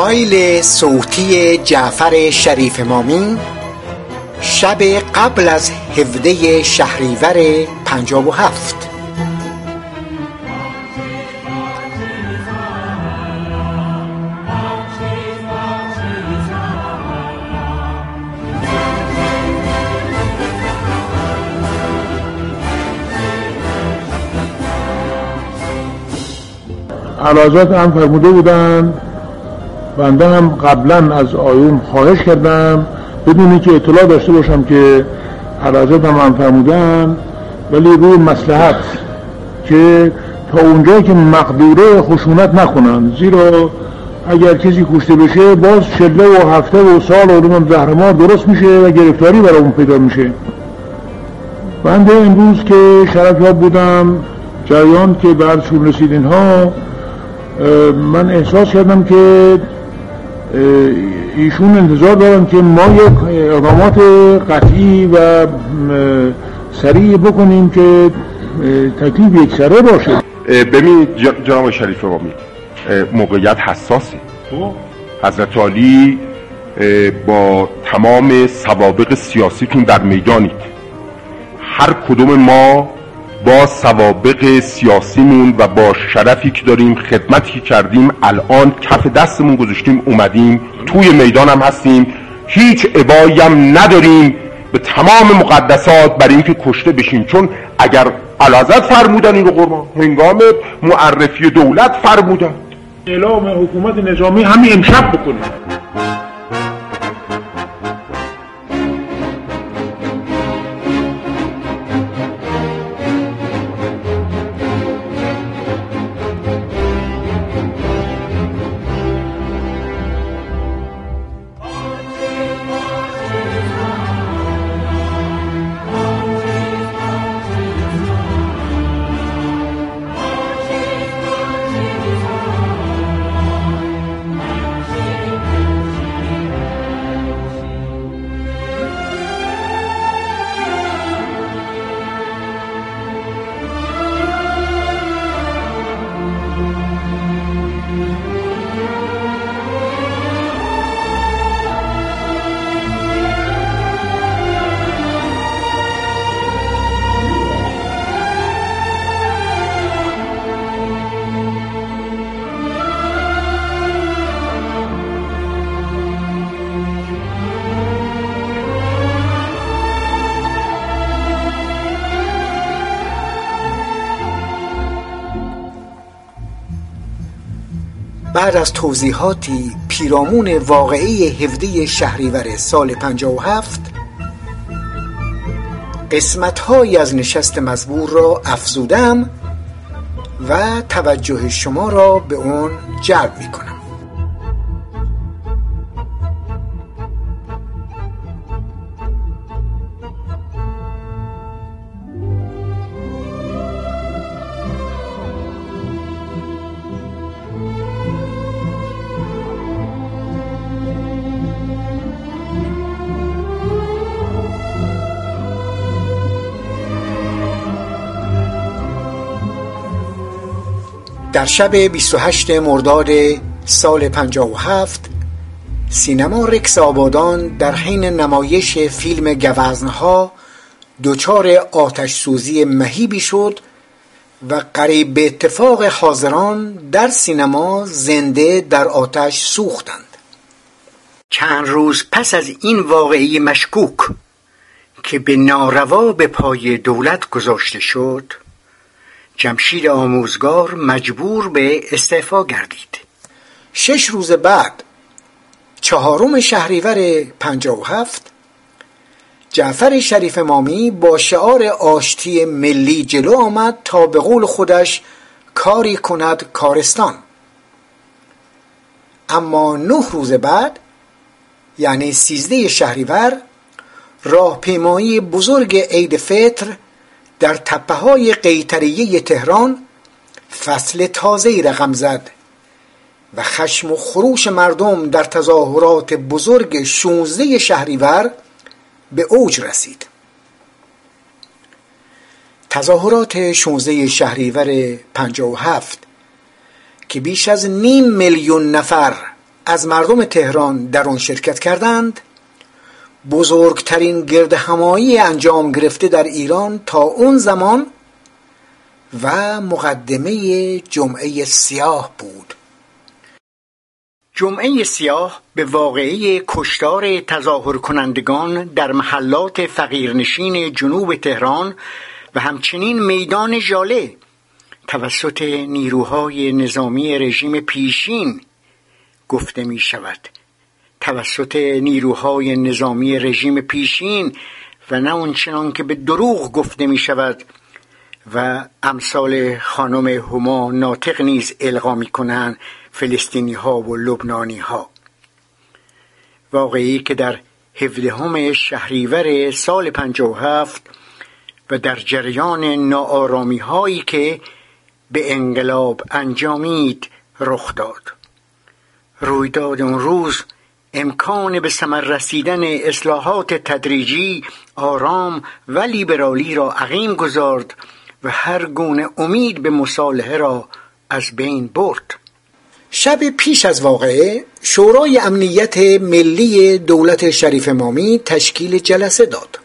فایل صوتی جعفر شریف امامی شب قبل از هفده شهریور پنجاه و هفت. علازات هم فرموده بودن بنده هم قبلا از آیون خواهش کردم. بدونی که اطلاع داشته باشم که حضرت هم هم فرمودن ولی روی مسلحت که تا اونجا که مقدوره خشونت نکنن زیرا اگر کسی کشته بشه باز شله و هفته و سال و زهرمار درست میشه و گرفتاری برای اون پیدا میشه. بنده امروز که شرف یاب بودم جریان که بعدشون رسید ها من احساس کردم که ایشون انتظار دارن که ما یک اقامات قطعی و سریع بکنیم که تکلیف یک سره باشه. ببینید جناب شریف امامی موقعیت حساسی. خب. حضرت علی با تمام سوابق سیاسیتون در می‌دانید. هر کدوم ما با سوابق سیاسیمون و با شرفی که داریم خدمتی که کردیم الان کف دستمون گذاشتیم اومدیم توی میدان هم هستیم. هیچ عبایی هم نداریم به تمام مقدسات برای اینکه کشته بشیم. چون اگر علازت فرمودن این رو قربان هنگام معرفی دولت فرمودن. اعلام حکومت نظامی همین امشب بکنیم بعد از توضیحاتی پیرامون واقعی هفته شهریور سال 57 قسمتهایی از نشست مزبور را افزودم و توجه شما را به اون جلب می کنم در شب 28 مرداد سال 57 سینما رکس آبادان در حین نمایش فیلم گوزنها دچار آتش سوزی مهیبی شد و قریب به اتفاق حاضران در سینما زنده در آتش سوختند. چند روز پس از این واقعی مشکوک که به ناروا به پای دولت گذاشته شد جمشید آموزگار مجبور به استعفا گردید. شش روز بعد چهارم شهریور پنجاه و هفت جعفر شریف مامی با شعار آشتی ملی جلو آمد تا به قول خودش کاری کند کارستان. اما نه روز بعد یعنی سیزده شهریور راهپیمایی بزرگ عید فطر در تپه های قیتریه تهران فصل تازه رقم زد و خشم و خروش مردم در تظاهرات بزرگ 16 شهریور به اوج رسید. تظاهرات 16 شهریور 57 که بیش از نیم میلیون نفر از مردم تهران در آن شرکت کردند بزرگترین گرد همایی انجام گرفته در ایران تا اون زمان و مقدمه جمعه سیاه بود. جمعه سیاه به واقعی کشتار تظاهر کنندگان در محلات فقیرنشین جنوب تهران و همچنین میدان ژاله توسط نیروهای نظامی رژیم پیشین گفته می شود توسط نیروهای نظامی رژیم پیشین و نه اونچنان که به دروغ گفته می شود و امثال خانم هما ناطق نیز القا می کنند فلسطینی ها و لبنانی ها واقعی که در هفدهم شهریور سال هفت و در جریان ناآرامی هایی که به انقلاب انجامید رخ داد. رویداد اون روز امکان به ثمر رسیدن اصلاحات تدریجی آرام و لیبرالی را عقیم گذارد و هر گونه امید به مصالحه را از بین برد. شب پیش از واقعه شورای امنیت ملی دولت شریف مامی تشکیل جلسه داد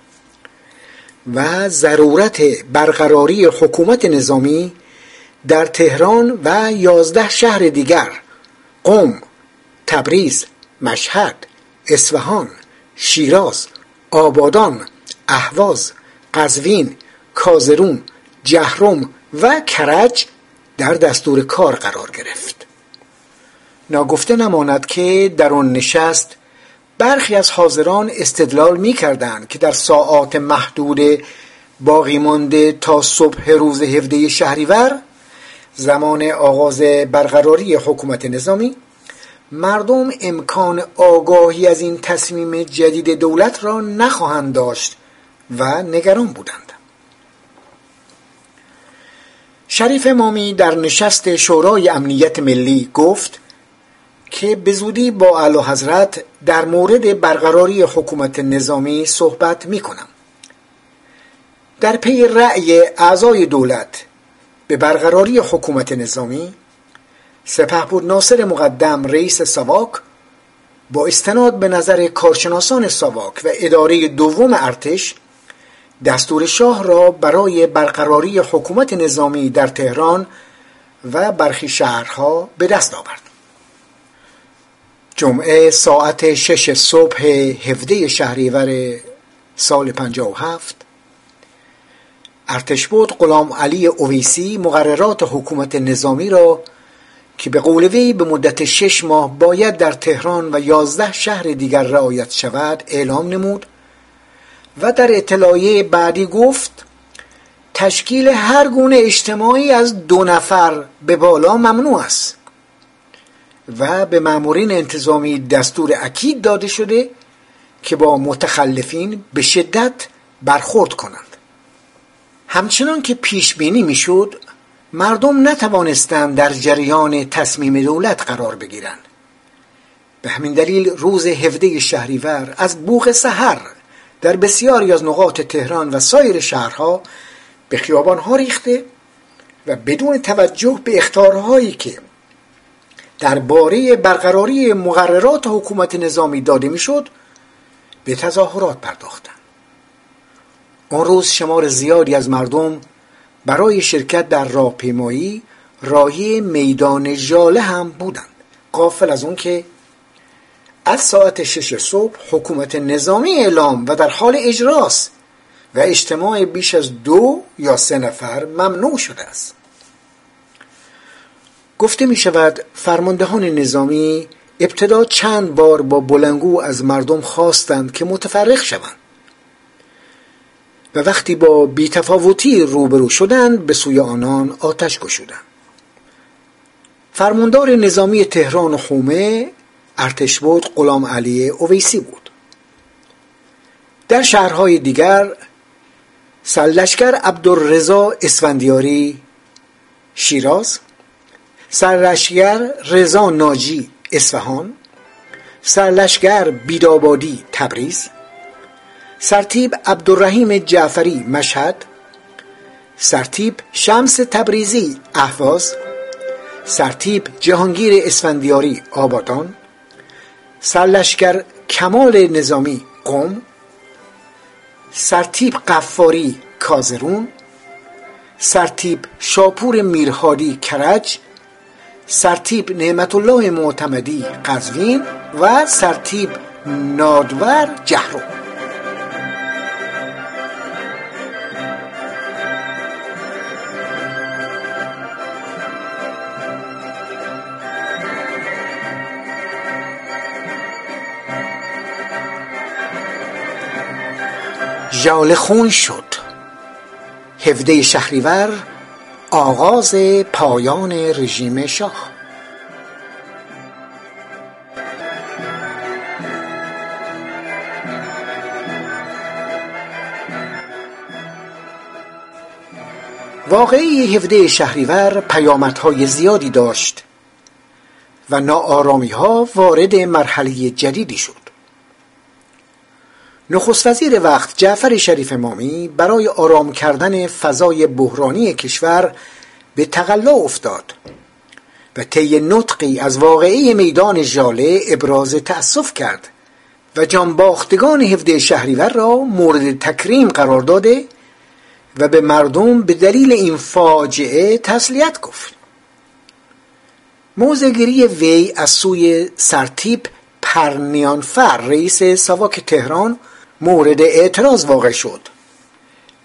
و ضرورت برقراری حکومت نظامی در تهران و یازده شهر دیگر قم، تبریز، مشهد، اصفهان، شیراز، آبادان، اهواز، قزوین، کازرون، جهرم و کرج در دستور کار قرار گرفت. ناگفته نماند که در آن نشست برخی از حاضران استدلال می کردند که در ساعات محدود باقی مانده تا صبح روز هفده شهریور زمان آغاز برقراری حکومت نظامی مردم امکان آگاهی از این تصمیم جدید دولت را نخواهند داشت و نگران بودند. شریف امامی در نشست شورای امنیت ملی گفت که به زودی با اعلی حضرت در مورد برقراری حکومت نظامی صحبت می کنم در پی رأی اعضای دولت به برقراری حکومت نظامی سپهبد ناصر مقدم رئیس ساواک با استناد به نظر کارشناسان ساواک و اداره دوم ارتش دستور شاه را برای برقراری حکومت نظامی در تهران و برخی شهرها به دست آورد. جمعه ساعت شش صبح هفده شهریور سال هفت ارتش بود غلام علی اویسی مقررات حکومت نظامی را که به قول وی به مدت شش ماه باید در تهران و یازده شهر دیگر رعایت شود اعلام نمود و در اطلاعیه بعدی گفت تشکیل هر گونه اجتماعی از دو نفر به بالا ممنوع است و به مامورین انتظامی دستور اکید داده شده که با متخلفین به شدت برخورد کنند. همچنان که پیش بینی می‌شد مردم نتوانستند در جریان تصمیم دولت قرار بگیرند. به همین دلیل روز هفده شهریور از بوغ سحر در بسیاری از نقاط تهران و سایر شهرها به خیابانها ریخته و بدون توجه به اختارهایی که درباره برقراری مقررات حکومت نظامی داده می‌شد به تظاهرات پرداختند. آن روز شمار زیادی از مردم برای شرکت در راهپیمایی راهی میدان ژاله هم بودند. قافل از اون که از ساعت شش صبح حکومت نظامی اعلام و در حال اجراست و اجتماع بیش از دو یا سه نفر ممنوع شده است. گفته می شود فرماندهان نظامی ابتدا چند بار با بلنگو از مردم خواستند که متفرق شوند. و وقتی با بیتفاوتی روبرو شدند به سوی آنان آتش گشودند فرماندار نظامی تهران و خومه ارتش بود غلام علی اویسی بود. در شهرهای دیگر سرلشکر عبدالرضا اسفندیاری شیراز سرلشکر رضا ناجی اصفهان سرلشکر بیدابادی تبریز سرتیب عبدالرحیم جعفری مشهد سرتیب شمس تبریزی اهواز سرتیب جهانگیر اسفندیاری آبادان سرلشکر کمال نظامی قم سرتیب قفاری کازرون سرتیب شاپور میرهادی کرج سرتیب نعمت الله معتمدی قزوین و سرتیب نادور جهرم. ژاله خون شد. هفده شهریور آغاز پایان رژیم شاه. واقعی هفده شهریور پیامدهای زیادی داشت و ناآرامی ها وارد مرحله جدیدی شد. نخست وزیر وقت جعفر شریف مامی برای آرام کردن فضای بحرانی کشور به تقلا افتاد و طی نطقی از واقعی میدان ژاله ابراز تأسف کرد و جانباختگان هفده شهریور را مورد تکریم قرار داده و به مردم به دلیل این فاجعه تسلیت گفت. موزگیری وی از سوی سرتیپ پرنیانفر رئیس ساواک تهران مورد اعتراض واقع شد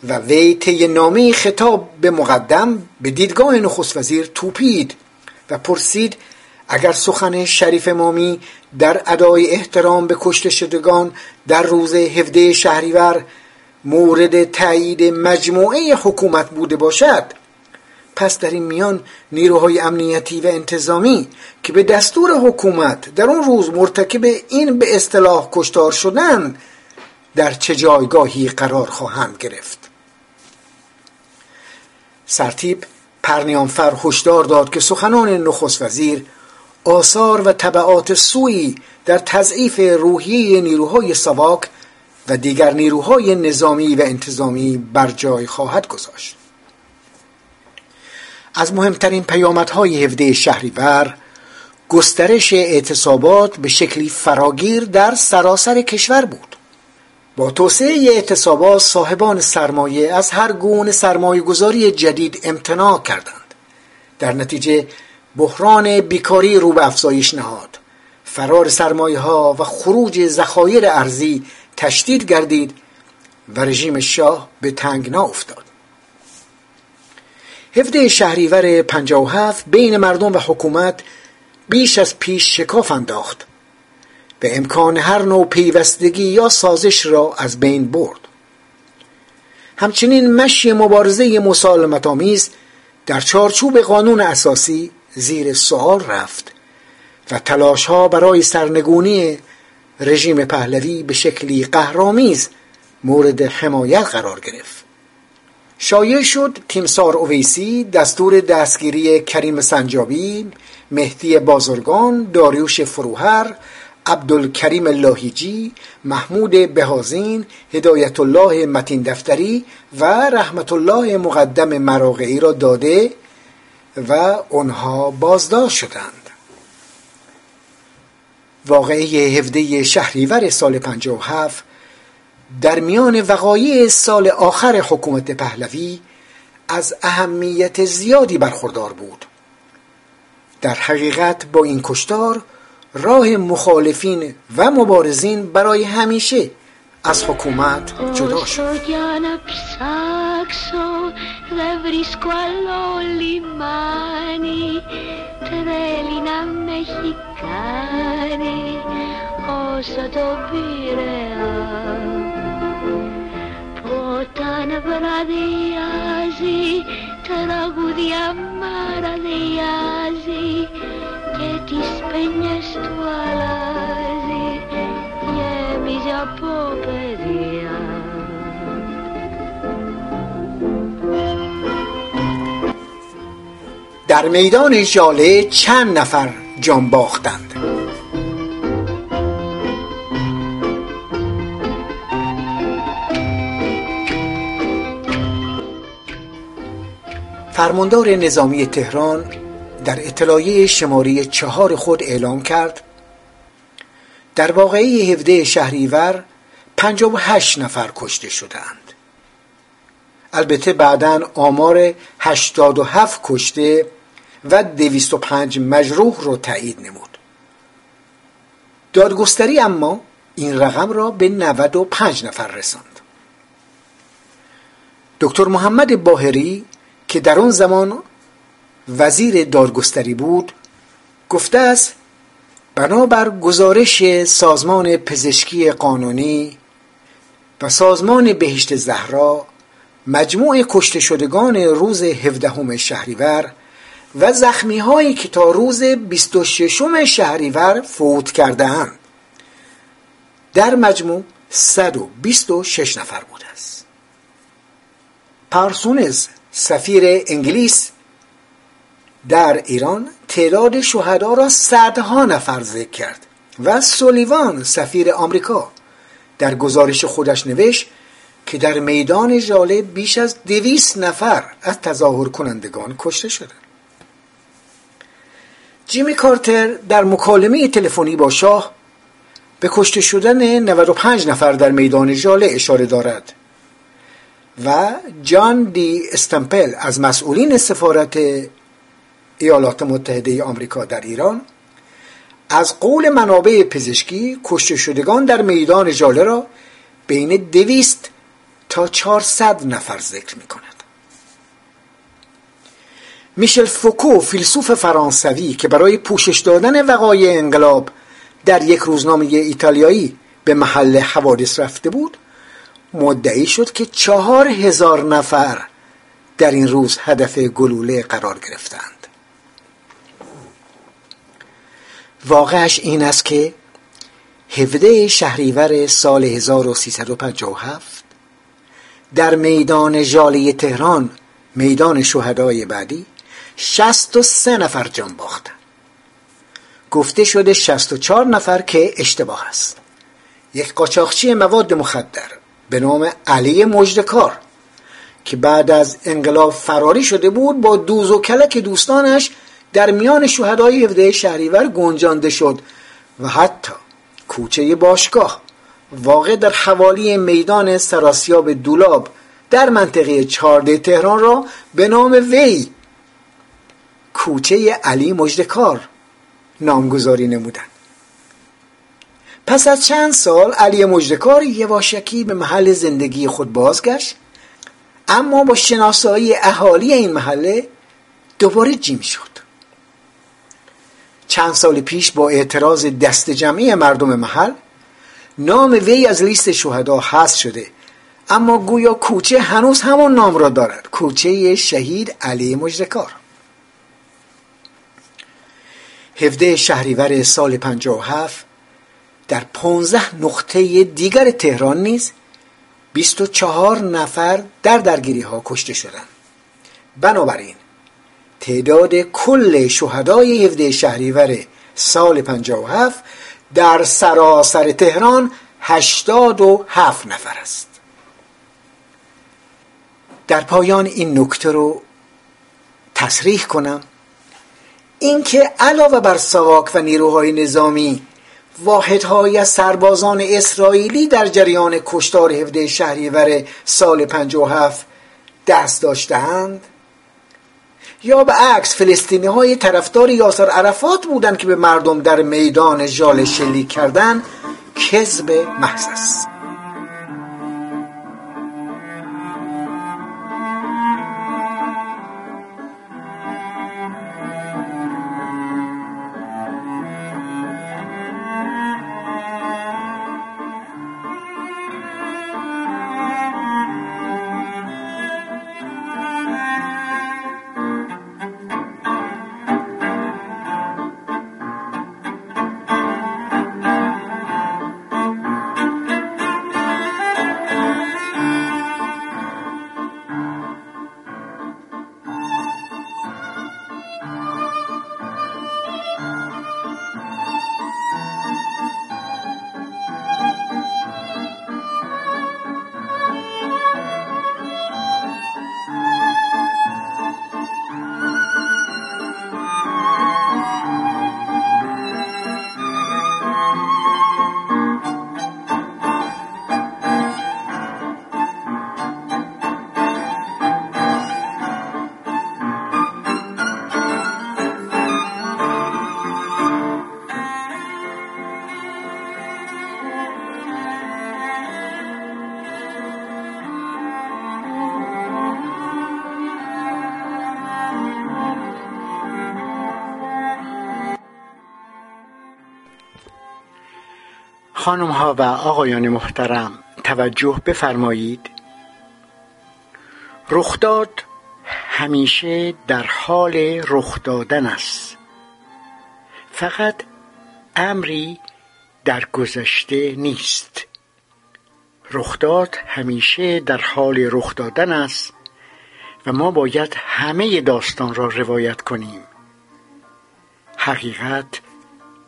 و وی طی نامه خطاب به مقدم به دیدگاه نخست وزیر توپید و پرسید اگر سخن شریف مامی در ادای احترام به کشته شدگان در روز هفده شهریور مورد تایید مجموعه حکومت بوده باشد پس در این میان نیروهای امنیتی و انتظامی که به دستور حکومت در اون روز مرتکب این به اصطلاح کشتار شدند در چه جایگاهی قرار خواهند گرفت. سرتیب پرنیانفر هشدار داد که سخنان نخست وزیر آثار و طبعات سوی در تضعیف روحیه نیروهای سواک و دیگر نیروهای نظامی و انتظامی بر جای خواهد گذاشت. از مهمترین پیامدهای هفده شهریور گسترش اعتصابات به شکلی فراگیر در سراسر کشور بود. با توسعه اعتصابات صاحبان سرمایه از هر گونه سرمایه گذاری جدید امتناع کردند. در نتیجه بحران بیکاری رو به افزایش نهاد. فرار سرمایه ها و خروج ذخایر ارزی تشدید گردید و رژیم شاه به تنگنا افتاد هفته شهریور 57 بین مردم و حکومت بیش از پیش شکاف انداخت. به امکان هر نوع پیوستگی یا سازش را از بین برد. همچنین مشی مبارزه مسالمت آمیز در چارچوب قانون اساسی زیر سوال رفت و تلاش ها برای سرنگونی رژیم پهلوی به شکلی قهرامیز مورد حمایت قرار گرفت. شایع شد تیمسار اویسی دستور دستگیری کریم سنجابی مهدی بازرگان داریوش فروهر عبدالکریم لاهیجی محمود بهازین هدایت الله متین دفتری و رحمت الله مقدم مراقعی را داده و آنها بازداشت شدند. واقعه هفده شهریور سال 57 در میان وقایع سال آخر حکومت پهلوی از اهمیت زیادی برخوردار بود. در حقیقت با این کشتار راه مخالفین و مبارزین برای همیشه از حکومت جدا شد Όταν βραδιάζει τραγούδια μαραδιάζει در میدان جاله چند نفر جان باختند. فرماندار نظامی تهران در اطلاعیه شماره چهار خود اعلام کرد. در واقعه 17 شهریور 58 نفر کشته شدند البته بعدا آمار 87 کشته و 205 مجروح رو تایید نمود. دادگستری اما این رقم را به 95 نفر رساند. دکتر محمد باهری که در آن زمان وزیر دادگستری بود گفته است بنابر گزارش سازمان پزشکی قانونی و سازمان بهشت زهرا مجموع کشته شدگان روز 17 شهریور و زخمی هایی که تا روز 26 شهریور فوت کردهاند. در مجموع 126 نفر بوده است. پارسونز سفیر انگلیس در ایران تعداد شهدا را صدها نفر ذکر کرد و سولیوان سفیر آمریکا در گزارش خودش نوشت که در میدان ژاله بیش از دویست نفر از تظاهر کنندگان کشته شدند جیمی کارتر در مکالمه تلفنی با شاه به کشته شدن 95 نفر در میدان ژاله اشاره دارد و جان دی استمپل از مسئولین سفارت ایالات متحده آمریکا در ایران از قول منابع پزشکی کشته شدگان در میدان ژاله را بین دویست تا چهارصد نفر ذکر می کند میشل فوکو فیلسوف فرانسوی که برای پوشش دادن وقایع انقلاب در یک روزنامه ایتالیایی به محل حوادث رفته بود مدعی شد که چهار هزار نفر در این روز هدف گلوله قرار گرفتند. واقعش این است که 17 شهریور سال 1357 در میدان ژاله تهران میدان شهدای بعدی 63 نفر جان باختند گفته شده 64 نفر که اشتباه است. یک قاچاقچی مواد مخدر به نام علی مجدکار که بعد از انقلاب فراری شده بود با دوز و کلک دوستانش در میان شهدای 17 شهریور گنجانده شد و حتی کوچه باشگاه واقع در حوالی میدان سراسیاب دولاب در منطقه چارده تهران را به نام وی کوچه علی مجدکار نامگذاری نمودند. پس از چند سال علی مجدکار یواشکی به محل زندگی خود بازگشت اما با شناسایی اهالی این محله دوباره جیم شد. چند سال پیش با اعتراض دست جمعی مردم محل نام وی از لیست شهدا حذف شده. اما گویا کوچه هنوز همون نام را دارد. کوچه شهید علی مجدکار 17 شهریور سال 57 در 15 نقطه دیگر تهران نیز 24 نفر در درگیری ها کشته شدند. بنابراین تعداد کل شهدای 17 شهریور سال 57 در سراسر تهران 87 نفر است. در پایان این نکته رو تصریح کنم. اینکه علاوه بر سواک و نیروهای نظامی واحدهایی از سربازان اسرائیلی در جریان کشتار 17 شهریور سال 57 دست داشتهاند یا به عکس فلسطینی های طرفدار یاسر عرفات بودند که به مردم در میدان ژاله شلیک کردند کذب محض است. خانم ها و آقایان محترم توجه بفرمایید. رخداد همیشه در حال رخ دادن است. فقط امری در گذشته نیست. رخداد همیشه در حال رخ دادن است و ما باید همه داستان را روایت کنیم. حقیقت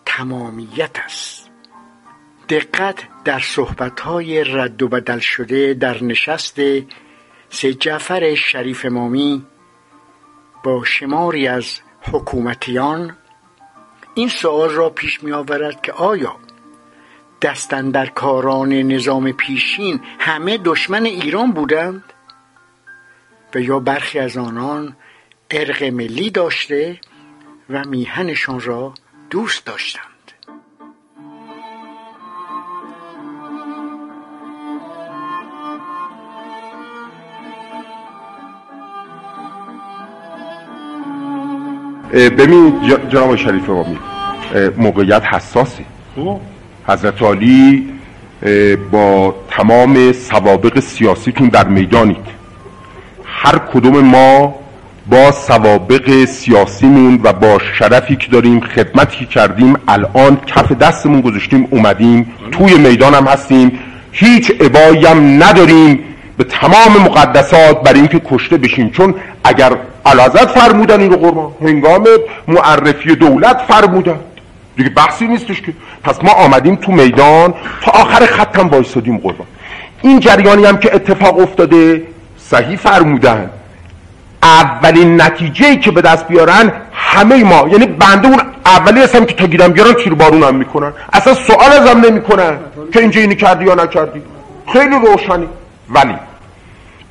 تمامیت است. دقت در صحبتهای رد و بدل شده در نشست سید جعفر شریف امامی با شماری از حکومتیان این سوال را پیش می آورد که آیا در کاران نظام پیشین همه دشمن ایران بودند و یا برخی از آنان ارق ملی داشته و میهنشان را دوست داشتند؟ ببین جناب شریف امامی موقعیت حساسی خب. حضرت علی با تمام سوابق سیاسیتون در می‌دانید. هر کدوم ما با سوابق سیاسیمون و با شرفی که داریم خدمتی که کردیم الان کف دستمون گذاشتیم اومدیم توی میدان هم هستیم. هیچ عبایی هم نداریم به تمام مقدسات برای اینکه کشته بشیم. چون اگر علازت فرمودن این رو قربان هنگام معرفی دولت فرمودن. دیگه بحثی نیستش که. پس ما آمدیم تو میدان تا آخر ختم بایستادیم قربان این جریانی هم که اتفاق افتاده صحیح فرمودن. اولین نتیجه ای که به دست بیارن همه ما یعنی بنده اون اولی هستم که تا گیرم بیارن تیر بارون هم می‌کنن. اصلا سوال ازم نمی‌کنن که اینجا اینی کردی یا نکردی. خیلی روشنی. ولی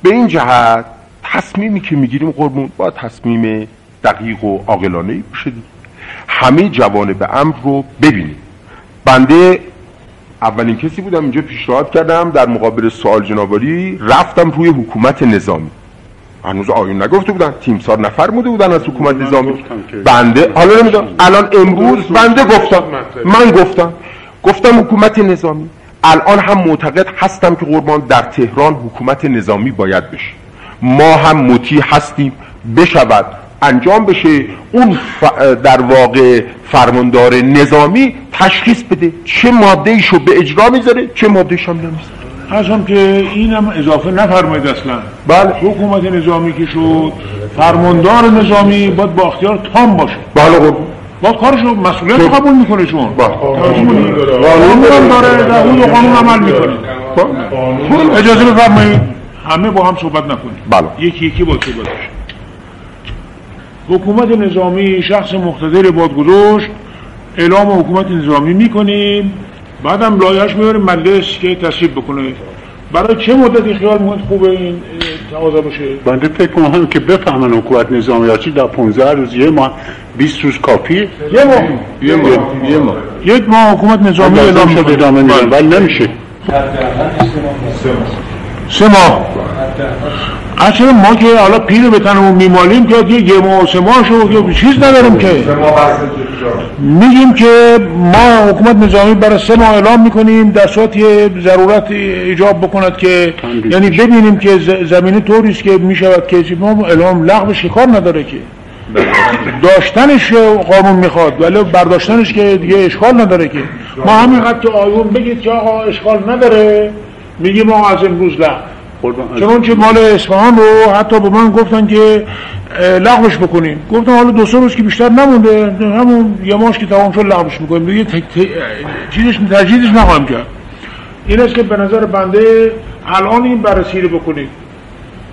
به این جهت تصمیمی که می‌گیریم قربون با تصمیم دقیق و عاقلانه ای باشه همه جوانب امر رو ببینیم. بنده اولین کسی بودم اینجا پیشنهاد کردم در مقابل سوال جنابالی رفتم روی حکومت نظامی. هنوز آیون نگفته بودن تیمسار نفرموده بودن از حکومت نظامی. بنده حالا نمی‌دونم. الان امروز بنده گفتم. من گفتم. گفتم حکومت نظامی. الان هم معتقد هستم که قربان در تهران حکومت نظامی باید بشه. ما هم مطیع هستیم بشود انجام بشه. اون در واقع فرماندار نظامی تشخیص بده چه ماده ایشو به اجرا می‌ذاره چه ماده هم نمی‌ذاره. هم که اینم اضافه نفرمایید اصلا. بله. حکومت نظامی که شد فرماندار نظامی باید با اختیار تام باشه. بله خب با کارشو مسئولیت خب. قبول می‌کنه شما. بله. قانون داره در اون قانون عمل می‌کنه. خب. اجازه بفرمایید. همه با هم صحبت نکنیم. بله. یکی یکی با صحبت حکومت نظامی شخص مقتدر بادگذاشت. اعلام حکومت نظامی می‌کنیم. بعدم لایش می‌بریم مجلس که تصویب بکنه. برای چه مدتی خیال می‌کنید خوبه این تقاضا بشه بنده فکر کنم که بفهمن حکومت نظامی یا چی در 15 روز یه ماه 20 روز کافی یه ماه. یه ماه. یه ماه. یک ماه حکومت نظامی اعلام شده. ادامه میدن ولی نمیشه. سه ماه. اصلا ما که حالا پیر به تنمون میمالیم که یه ماه و سه ماه شو چیز نداریم که. میگیم که ما حکومت نظامی برای سه ماه اعلام می‌کنیم در صورت ضرورت ایجاب بکند که یعنی ببینیم که زمینه طوریست که می‌شود که ما اعلام لغوش کار نداره که. داشتنش قانون می‌خواد ولی برداشتنش که دیگه اشکال نداره که. ما همینقدر که آیون بگید که آقا اشکال نداره. میگیم ما از امروز لغو چون که مال اصفهان رو حتی به من گفتن که لغوش بکنیم. گفتم حالا دو سه روز که بیشتر نمونده همون یه ماش که تمام شد لغوش می‌کنیم. دیگه چیزش تجدیدش نخواهم کرد. این است که به نظر بنده الان این بررسی رو بکنیم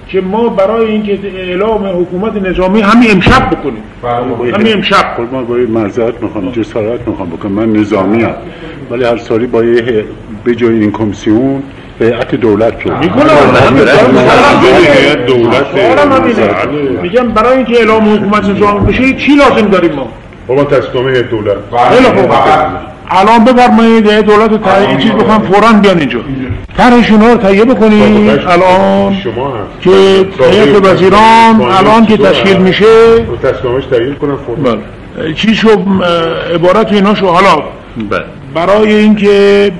که ما برای اینکه اعلام حکومت نظامی همین امشب بکنیم. بله. همین امشب. ما باید معذرت می‌خوام جسارت می‌خوام بکنم. من نظامی هم ولی هر سالی با به جای این کمیسیون هیئت دولت شد. دولت. میگم برای اینکه اعلام حکومت نظام بشه چی لازم داریم ما. بابا تصمیم دولت. خوب. الان بفرمایید دولت این چیز بخوام فورا بیان اینجا. طرحشون رو تهیه بکنید. الان که هیئت وزیران الان که تشکیل میشه. تصمیمش تهیه کنن فورا. چی شو عبارت اینا شو. حالا برای اینکه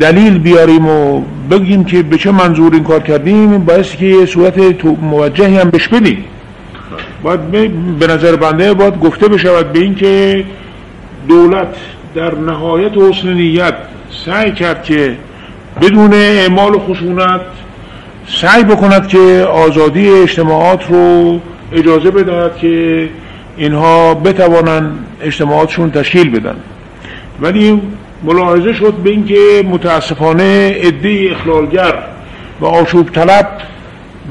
دلیل بیاریم و بگیم که به چه منظور این کار کردیم باعث که یه صورت موجهی هم بهش بدیم. باید به نظر بنده باید گفته بشود به این که دولت در نهایت حسن نیت سعی کرد که بدون اعمال خشونت سعی بکند که آزادی اجتماعات رو اجازه بدهد که اینها بتوانند اجتماعاتشون تشکیل بدن. ولی ملاحظه شد به اینکه متاسفانه عده اخلالگر و آشوب طلب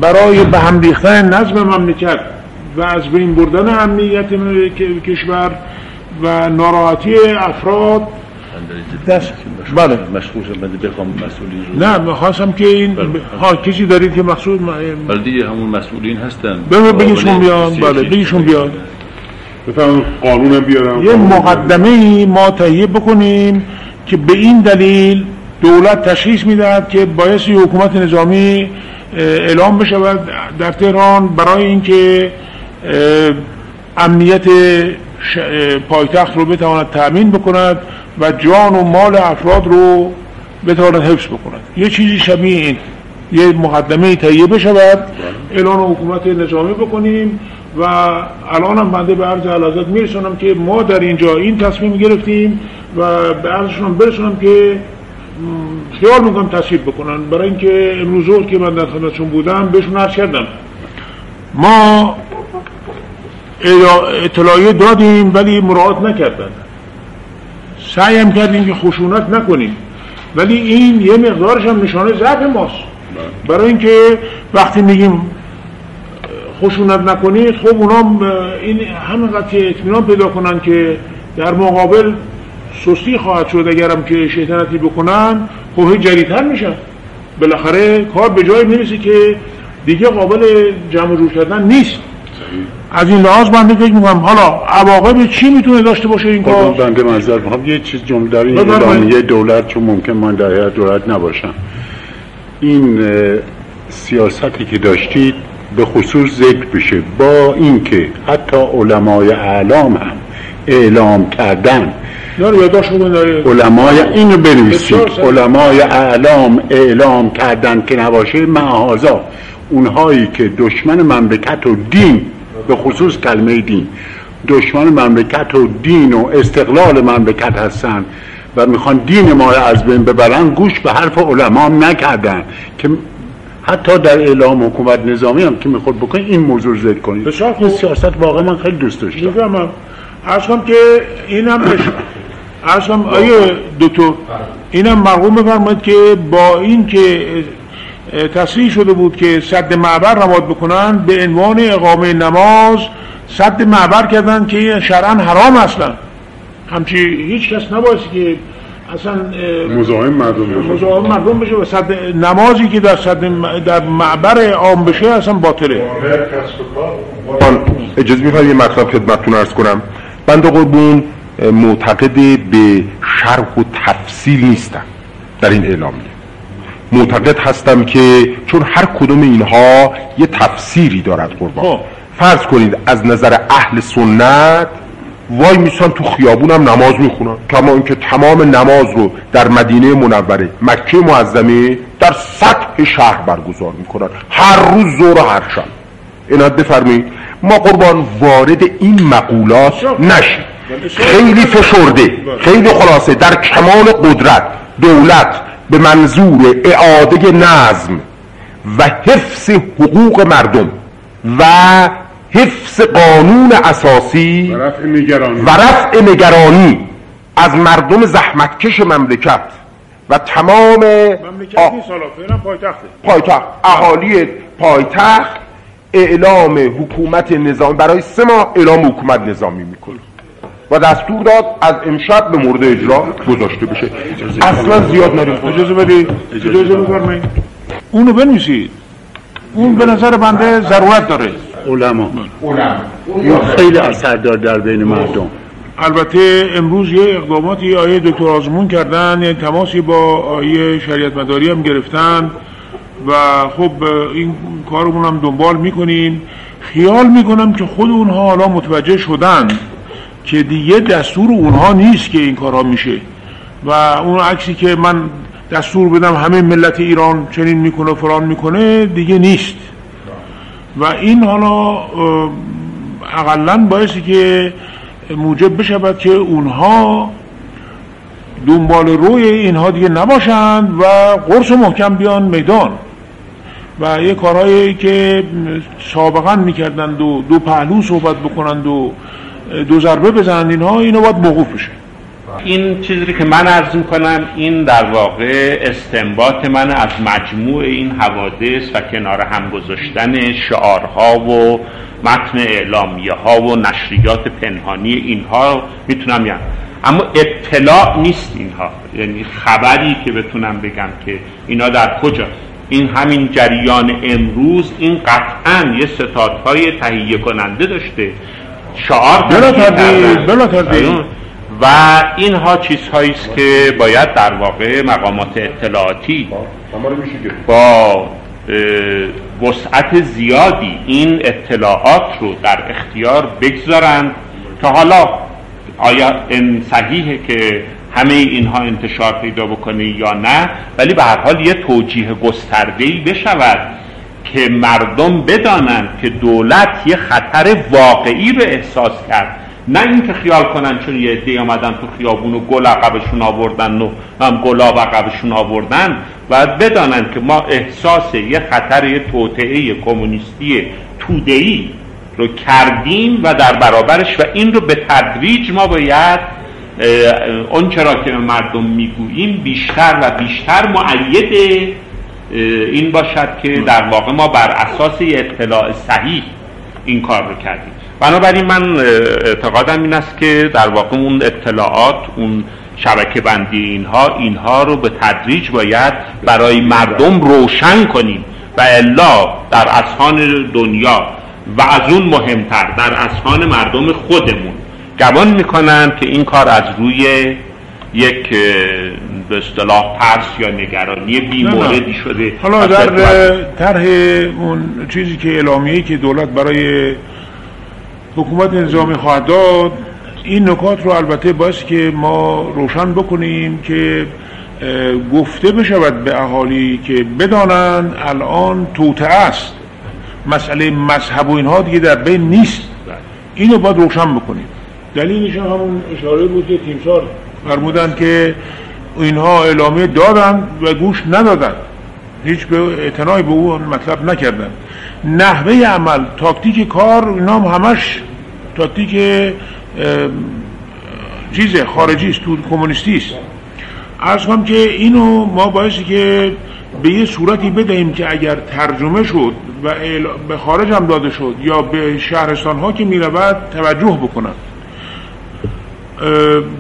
برای به هم ریختن نظم مملکت و از بین بردن امنیت کشور و ناراحتی افراد دست بله. مشغول بنده بخوام مسئولین رو نه می‌خواستم که این ها کسی دارید که مخصوص ولی دیگه همون مسئولین هستن. بگیشون بیان. بله بگیشون بیان. بفهم قانونم بیارم. یه مقدمه ای ما تهیه بکنیم که به این دلیل دولت تشخیص می‌دهد که بایستی حکومت نظامی اعلام بشود در تهران برای اینکه امنیت پایتخت رو بتواند تأمین بکند و جان و مال افراد رو بتواند حفظ بکند. یه چیزی شبیه این. یه مقدمه تهیه بشود. اعلان حکومت نظامی بکنیم. و الان هم بنده به عرض علازت میرسونم که ما در اینجا این تصمیم گرفتیم و به عرضشون برسونم که خیال می‌کنم تصویب بکنن. برای اینکه امروز که من در خدمتشون بودم بهشون عرض کردم. ما اطلاع- اطلاعیه دادیم ولی مراعات نکردن. سعی هم کردیم که خشونت نکنیم. ولی این یه مقدارش هم نشانه ضعف ماست. برای اینکه وقتی میگیم خشونت نکنید خب اونا این همینقدر که اطمینان پیدا کنن که در مقابل سستی خواهد شد اگرم که شیطنتی بکنن خب جریتر میشن. بالاخره کار به جای می‌رسه که دیگه قابل جمع جور کردن نیست. از این لحاظ من فکر می‌کنم حالا عواقب چی می‌تونه داشته باشه این کار؟ بنده منظر می‌خوام. یه چیز جمله در این. اعلامیه دولت چون ممکن من در دولت نباشم. این سیاستی که داشتید به خصوص ذکر بشه با اینکه حتی علمای اعلام هم اعلام کردن. علمای اینو بنویسید. علمای اعلام اعلام کردن که نباشه معهازا اونهایی که دشمن مملکت و دین به خصوص کلمه دین دشمن مملکت و دین و استقلال مملکت هستن و می‌خوان دین ما رو از بین ببرن گوش به حرف علما نکردن که حتی در اعلام حکومت نظامی هم که می‌خواد بکنه این موضوع رو ذکر کنید. بسیار خوب. سیاست واقعا من خیلی دوست داشتم. می‌فهمم که اینم کنم آیه دکتر اینم مرغوم بفرمایید که با این که تصریح شده بود که صد معبر رماد بکنن به عنوان اقامه نماز صد معبر کردن که شرعا حرام اصلا. همچی هیچ کس نبایستی که اصلا مزاحم مردم بشه. مزاحم مردم بشه و صد نمازی که در صد در معبر عام بشه اصلا باطله. اجازه میفرمایید یه مطلب خدمتتون ارز کنم؟ بنده قربون معتقد به شرح و تفصیل نیستم. در این اعلامیه معتقد هستم که چون هر کدوم اینها یه تفسیری دارد قربان. خب. فرض کنید از نظر اهل سنت وای میسن تو خیابونم نماز می‌خونن کما اینکه تمام نماز رو در مدینه منوره مکه معظمه در سطح شهر برگزار می‌کنن. هر روز ظهر و هر شب. عنایت بفرمایید ما قربان وارد این مقولات نشیم. خیلی فشرده خیلی خلاصه. در کمال قدرت دولت به منظور اعاده نظم و حفظ حقوق مردم و حفظ قانون اساسی رفع نگرانی. و رفع نگرانی از مردم زحمتکش مملکت و تمام مملکت آ- پایتخته. پایتخت اهالی پایتخت اعلام حکومت نظامی برای سه ماه اعلام حکومت نظامی می‌کنه. و دستور داد از امشب به مورد اجرا گذاشته بشه. اصلا زیاد نریم. اجازه بدید اجازه بفرمایید. اونو بنویسید. اون به نظر بنده ضرورت داره. علما. خیلی اثر در بین مردم. البته امروز یه اقداماتی آیه دکتر آزمون کردن یعنی تماسی با آیه شریعت مداری هم گرفتن و خب این کارمون هم دنبال می‌کنیم خیال می‌کنم که خود اونها حالا متوجه شدن که دیگه دستور اونها نیست که این کارها میشه. و اون عکسی که من دستور بدم همه ملت ایران چنین می‌کنه و فلان می‌کنه دیگه نیست. و این حالا اقلا باعثی که موجب بشود که اونها دنبال روی اینها دیگه نباشند و قرص و محکم بیان میدان. و یه کارهایی که سابقا می‌کردند و دو پهلو صحبت بکنند و دو ضربه بزنند اینها اینو باید موقوف بشه. این چیزی که من عرض می‌کنم این در واقع استنباط من از مجموع این حوادث و کنار هم گذاشتن شعارها و متن اعلامیه ها و نشریات پنهانی اینها می‌تونم یعنی. اما اطلاع نیست اینها. یعنی خبری که بتونم بگم که اینا در کجا. این همین جریان امروز این قطعا یه ستادهای تهیه کننده داشته. شعار بلا تردید بلا تردید. و اینها چیزهایی است که باید در واقع مقامات اطلاعاتی با وسعت زیادی این اطلاعات رو در اختیار بگذارند تا حالا آیا این صحیحه که همه اینها انتشار پیدا بکنه یا نه ولی به هر حال یه توجیه گسترده‌ای بشود که مردم بدانند که دولت یه خطر واقعی رو احساس کرد. نه اینکه خیال کنن چون یه عده آمدن تو خیابون و گل عقبشون آوردن و هم گلاب عقبشون آوردن و بدانن که ما احساس یه خطر یه توطعه کمونیستی تودهی رو کردیم و در برابرش و این رو به تدریج ما باید اون چرا که مردم می‌گوییم بیشتر و بیشتر معید این باشد که در واقع ما بر اساس اطلاع صحیح این کار رو کردیم. بنابراین من اعتقادم این است که در واقع اون اطلاعات اون شبکه بندی اینها اینها رو به تدریج باید برای مردم روشن کنیم و الا در اسهان دنیا و از اون مهمتر در اسهان مردم خودمون. گمان می‌کنن که این کار از روی یک به اصطلاح ترس یا نگرانی بیموردی شده حالا در طرح اون چیزی که اعلامیه‌ای که دولت برای حکومت نظامی خواهد داد. این نکات رو البته باید که ما روشن بکنیم که گفته بشود به اهالی که بدانن الان توته است. مسئله مذهب و اینها دیگه در بین نیست. اینو باید روشن بکنیم. دلیلش همون اشاره بود که تیمسار فرمودن که اینها اعلامیه دادن و گوش ندادن. هیچ به اعتنای به اون مطلب نکردن. نحوه عمل تاکتیک کار اینا هم همش تاکتیک چیز خارجی است کمونیستی است. از هم که اینو ما باعثی که به یه صورتی بدهیم که اگر ترجمه شد و به خارج هم داده شد یا به شهرستان ها که می‌رود توجه بکنن.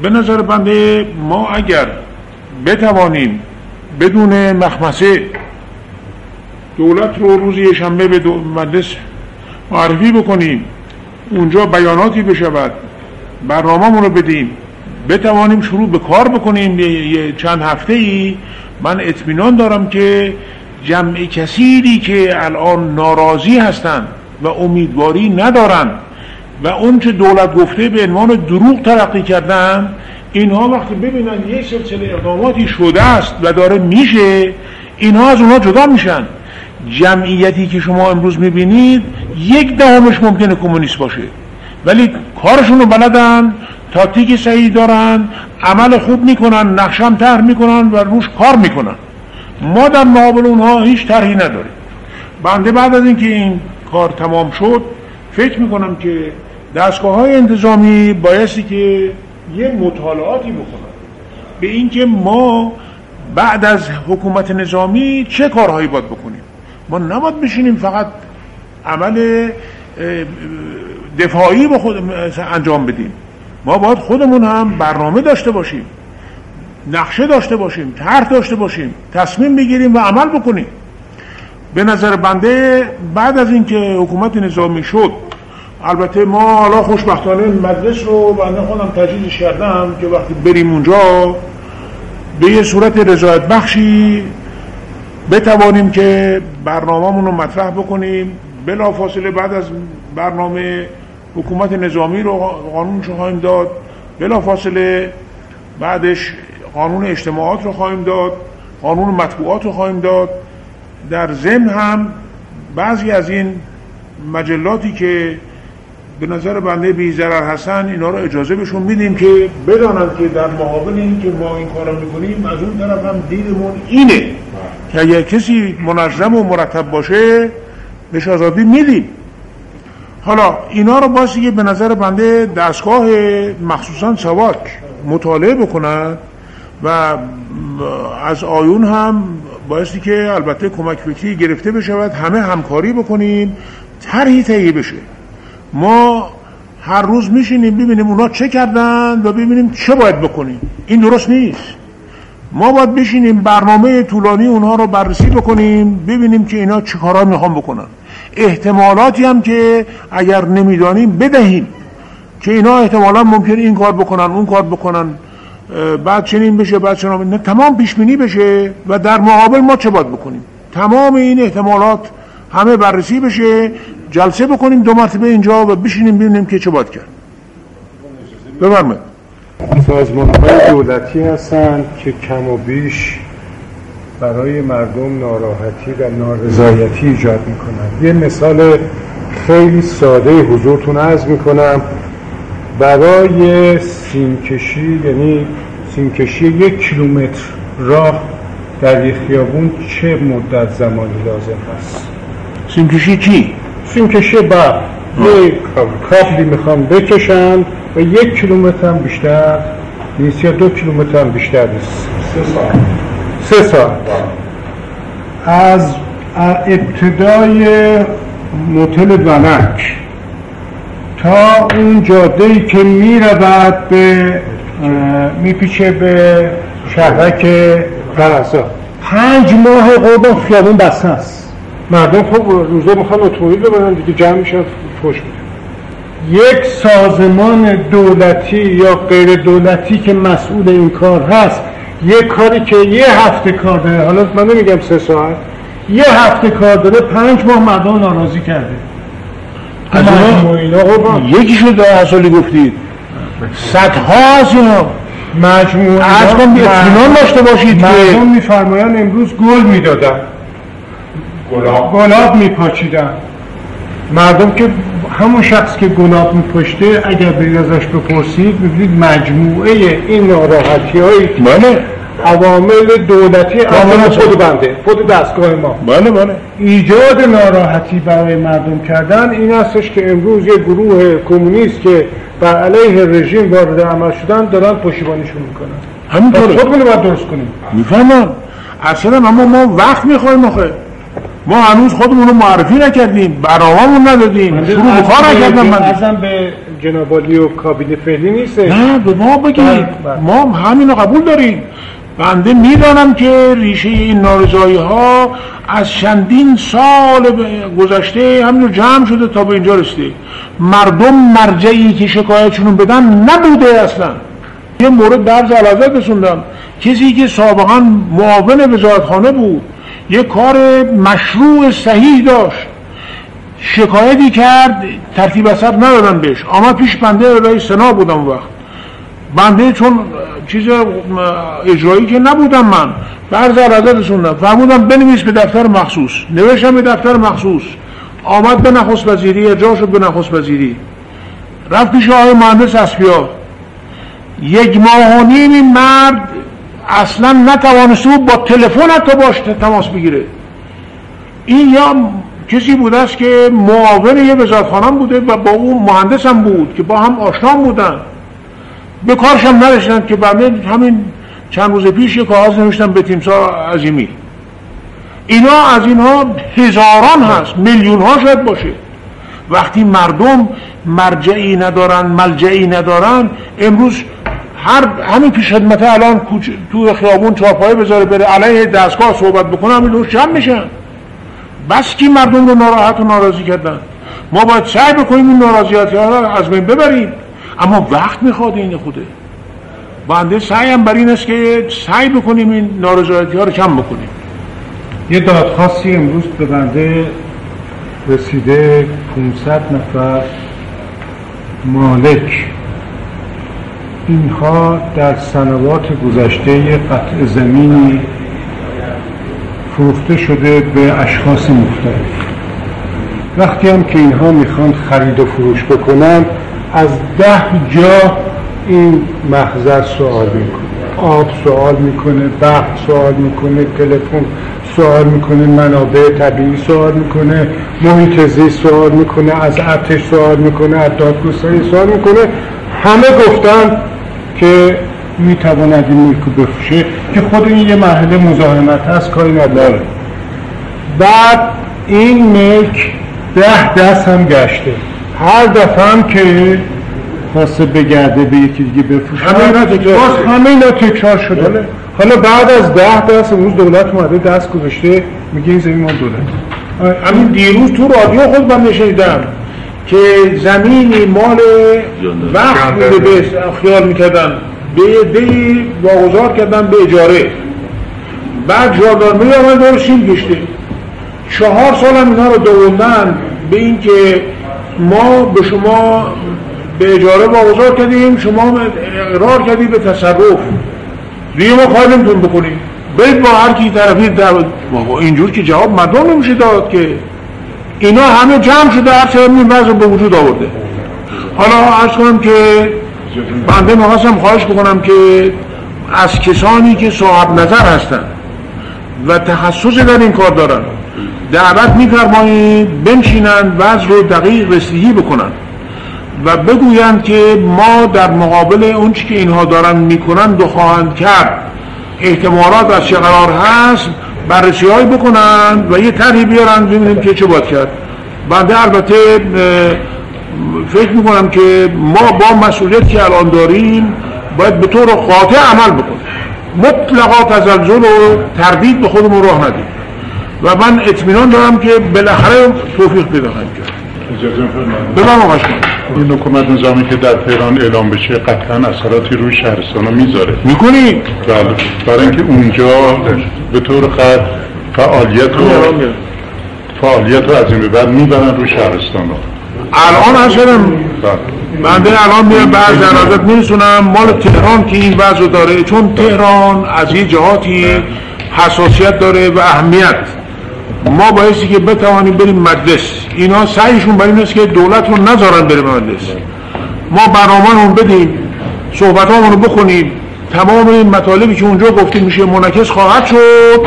به نظر بنده ما اگر بتوانیم بدون مخمسه دولت رو روزی شنبه به مجلس معرفی بکنیم. اونجا بیاناتی بشود. برنامه رو بدیم. بتوانیم شروع به کار بکنیم. یه چند هفته ای من اطمینان دارم که جمع کسیری که الان ناراضی هستند و امیدواری ندارند و اون که دولت گفته به عنوان دروغ ترقی کردن اینها وقتی ببینن یه سلسله اقداماتی شده است و داره میشه اینها از اونها جدا میشن. جمعیتی که شما امروز می‌بینید یک دهمش ممکنه کمونیست باشه. ولی کارشون رو بلدن تاکتیک صحیح دارن عمل خوب می‌کنن نقشم طرح می‌کنن و روش کار می‌کنن. ما در مقابل اونها هیچ طرحی نداریم. بنده بعد از اینکه این کار تمام شد فکر می‌کنم که دستگاه های انتظامی بایستی که یه مطالعاتی بکنن. به اینکه ما بعد از حکومت نظامی چه کارهایی باید بکنیم؟ ما نباید بشینیم فقط عمل دفاعی به خود انجام بدیم. ما باید خودمون هم برنامه داشته باشیم نقشه داشته باشیم طرح داشته باشیم تصمیم بگیریم و عمل بکنیم. به نظر بنده بعد از اینکه حکومت نظامی شد البته ما حالا خوشبختانه مجلس رو بنده خودم تجهیزش کردم که وقتی بریم اونجا به یه صورت رضایت بخشی بتوانیم که برنامه‌مون رو مطرح بکنیم. بلا فاصله بعد از برنامه حکومت نظامی رو قانونش رو خواهیم داد. بلا فاصله بعدش قانون اجتماعات رو خواهیم داد. قانون مطبوعات رو خواهیم داد. در ضمن هم بعضی از این مجلاتی که به نظر بنده بی ضرر هستن اینا رو اجازه بهشون میدیم که بدانند که در مقابل این که ما این کارو می‌کنیم از اون طرف هم دیدمون اینه که اگر کسی منظم و مرتب باشه بهش آزادی میدیم. حالا اینا رو باسی که به نظر بنده دستگاه مخصوصا سواک مطالعه بکنن و از آیون هم بایستی که البته کمک فکری گرفته بشود همه همکاری بکنیم طرحی تهیه بشه. ما هر روز میشینیم ببینیم اونا چه کردن و ببینیم چه باید بکنیم. این درست نیست. ما باید بشینیم برنامه طولانی اونها رو بررسی بکنیم ببینیم که اینا چه کارا می‌خوام بکنن. احتمالاتی هم که اگر نمی‌دانیم بدهیم که اینا احتمالا ممکن این کار بکنن اون کار بکنن. بعد چنین بشه بعد چنین نه تمام پیش بینی بشه و در مقابل ما چه باید بکنیم؟ تمام این احتمالات همه بررسی بشه. جلسه بکنیم دو مرتبه اینجا و بشینیم ببینیم که چه باید کرد. بفرمایید. سازمان های دولتی هستند که کم و بیش برای مردم ناراحتی و نارضایتی ایجاد می‌کنن. یه مثال خیلی ساده حضورتون عرض می‌کنم. برای سیمکشی یعنی سیمکشی یک کیلومتر راه در یک خیابون چه مدت زمانی لازم هست؟ سیمکشی چی؟ سیمکشی برق یک کابلی می‌خوام بکشن و یک کیلومتر هم بیشتر نیست یا دو کیلومتر هم بیشتر نیست. سه ساعت سه ساعت از ابتدای موتل ونک تا اون جاده ای که می‌رود به میپیچه به شهرک فرنسا پنج ماه قربان خیابون بسته است. مردم خب روزه می‌خوان اتومبیل ببرن دیگه جمع میشن پشت یک سازمان دولتی یا غیر دولتی که مسئول این کار هست یک کاری که یه هفته کار داره حالا من نمیگم سه ساعت یه هفته کار داره پنج ماه مردم ناراضی کرده. از اینا یکی شد در سالی گفتید. صدها از اینا. مجموعه از کن اطمینان داشته باشید که مردم میفرمایند امروز گل می‌دادن. گلاب. گلاب میپاچیدن. مردم که همون شخص که گلاب میپشته اگر برید ازش بپرسید ببینید مجموعه این ناراحتی های عوامل دولتی عوامل خود بنده خود دستگاه ما. بله بله ایجاد ناراحتی برای مردم کردن این هستش که امروز یه گروه کمونیست که بر علیه رژیم وارد عمل شدن دارن پشتیبانیشون می‌کنن. همینطوره. خودمون باید درست کنیم. می‌فهمم. اصلا اما ما وقت می‌خوایم آخه. ما هنوز خودمون رو معرفی نکردیم برنامه‌مون ندادیم شروع به کار نکردم من. ازم به جناب عالی و کابینه فعلی نیست. نه به ما بگید. بله، بله. ما همین رو قبول داریم. بنده می‌دانم که ریشه این نارضایی ها از چندین سال گذشته همین رو جمع شده تا به اینجا رسیده. مردم مرجعی که شکایتشون بدن نبوده اصلا. یه مورد درز علازت رسوندم کسی که سابقا معاون وزارتخانه بود یه کار مشروع صحیح داشت. شکایتی کرد ترتیب اثر ندادن بهش. آمد پیش بنده رئیس سنا بودم وقت. بنده چون چیز اجرایی که نبودم من. برز عرضه رسوندم فرمودم بنویس به دفتر مخصوص. نوشتم به دفتر مخصوص. آمد به نخست وزیری ارجاع شد به نخست وزیری. رفت پیش آقای مهندس اسفیا یک ماه و نیم این مرد اصلا نتوانسته بود با تلفن حتی باش تماس بگیره. این یا کسی بوده است که معاون یه وزارتخانه بوده و با اون مهندس هم بود که با هم آشنا بودن. به کارش هم نداشتن که بنده همین چند روز پیش یه کاغذ نوشتم به تیمسار عظیمی. اینا از اینها هزاران هست میلیون ها شاید باشه. وقتی مردم مرجعی ندارن ملجعی ندارن امروز هر همین پیش خدمته الان. تو خیابون چهارپایه بذاره بره علیه دستگاه صحبت بکنه همین روش جمع میشن بس کی مردم رو ناراحت و ناراضی کردن. ما باید سعی بکنیم این ناراضیاتی ها رو از بین ببریم. اما وقت می‌خواد این خوده. بنده سعیم بر این است که سعی بکنیم این نارضایتی ها رو کم بکنیم. یه دادخواستی امروز به بنده رسیده 500 نفر مالک. اینها در سنوات گذشته قطع زمینی فروخته شده به اشخاص مختلف. وقتی هم که اینها می‌خوان خرید و فروش بکنن از ده جا این محضر سوال می‌کنه. آب سوال می‌کنه برق سوال می‌کنه تلفن سوال می‌کنه منابع طبیعی سوال می‌کنه محیط زیست سوال می‌کنه از ارتش سوال می‌کنه از دادگستری سوال می‌کنه. همه گفتن که می‌تواند این ملک رو بفروشه که خود این یه مرحله مزاحمت هست کاری نداره. بعد این ملک ده دست هم گشته. هر دفعه هم که خواسته بگرده به یکی دیگه بفروشه همه اینا تکرار. همه اینا تکرار شده. بله. حالا بعد از ده دست امروز دولت اومده دست گذاشته میگه این زمین مال دولت همین دیروز تو رادیو خود من نشنیدم. که زمینی مال وقت بوده به خیال می‌کردن به عده‌ای واگذار کردن به اجاره. بعد ژاندارمری آمد دور شیل کشته چهار سال هم اینا رو دووندن به اینکه ما به شما به اجاره واگذار کردیم شما اقرار کردید به تصرف. دیگه ما کار نمی‌تونیم بکنیم. برید با هر کی طرفی بابا اینجور که جواب مردم نمیشه داد که اینا همه جمع شده هر چه این وضع به وجود آورده. حالا عرض کنم که بنده می‌خواستم خواهش بکنم که از کسانی که صاحب نظر هستن و تخصص در این کار دارن دعوت میفرمایید بنشینن وضع رو دقیق رسیدگی بکنن و بگویند که ما در مقابل اون که اینها دارن می‌کنن و خواهند کرد احتمالات از چه قرار هست بررسی های بکنن و یه طرحی بیارن ببینیم که چه باید کرد. بنده البته فکر می‌کنم که ما با مسئولیت که الان داریم باید به طور قاطع عمل بکنیم. مطلقا تزلزل و تردید به خودمون راه ندیم. و من اطمینان دارم که بالاخره توفیق پیدا خواهیم کرد. بفرمایید آقا شما. این حکومت نظامی که در تهران اعلام بشه قطعا اثراتی روی شهرستان می‌ذاره. می‌کنی؟ بله. برای اینکه اونجا به طور خط فعالیت و فعالیت رو از این به بعد می‌برن روی شهرستان ها الان شدم بله. بنده الان میرم بعض جنازت میرسونم. مال تهران که این وضع رو داره. چون تهران از یه جهاتی حساسیت داره و اهمیت ما بایستی که بتوانیم بریم مجلس. اینا سعیشون بر این است که دولت رو نذارن بریم مجلس. ما برنامه بدیم صحبت رو بکنیم تمام این مطالبی که اونجا گفته میشه منعکس خواهد شد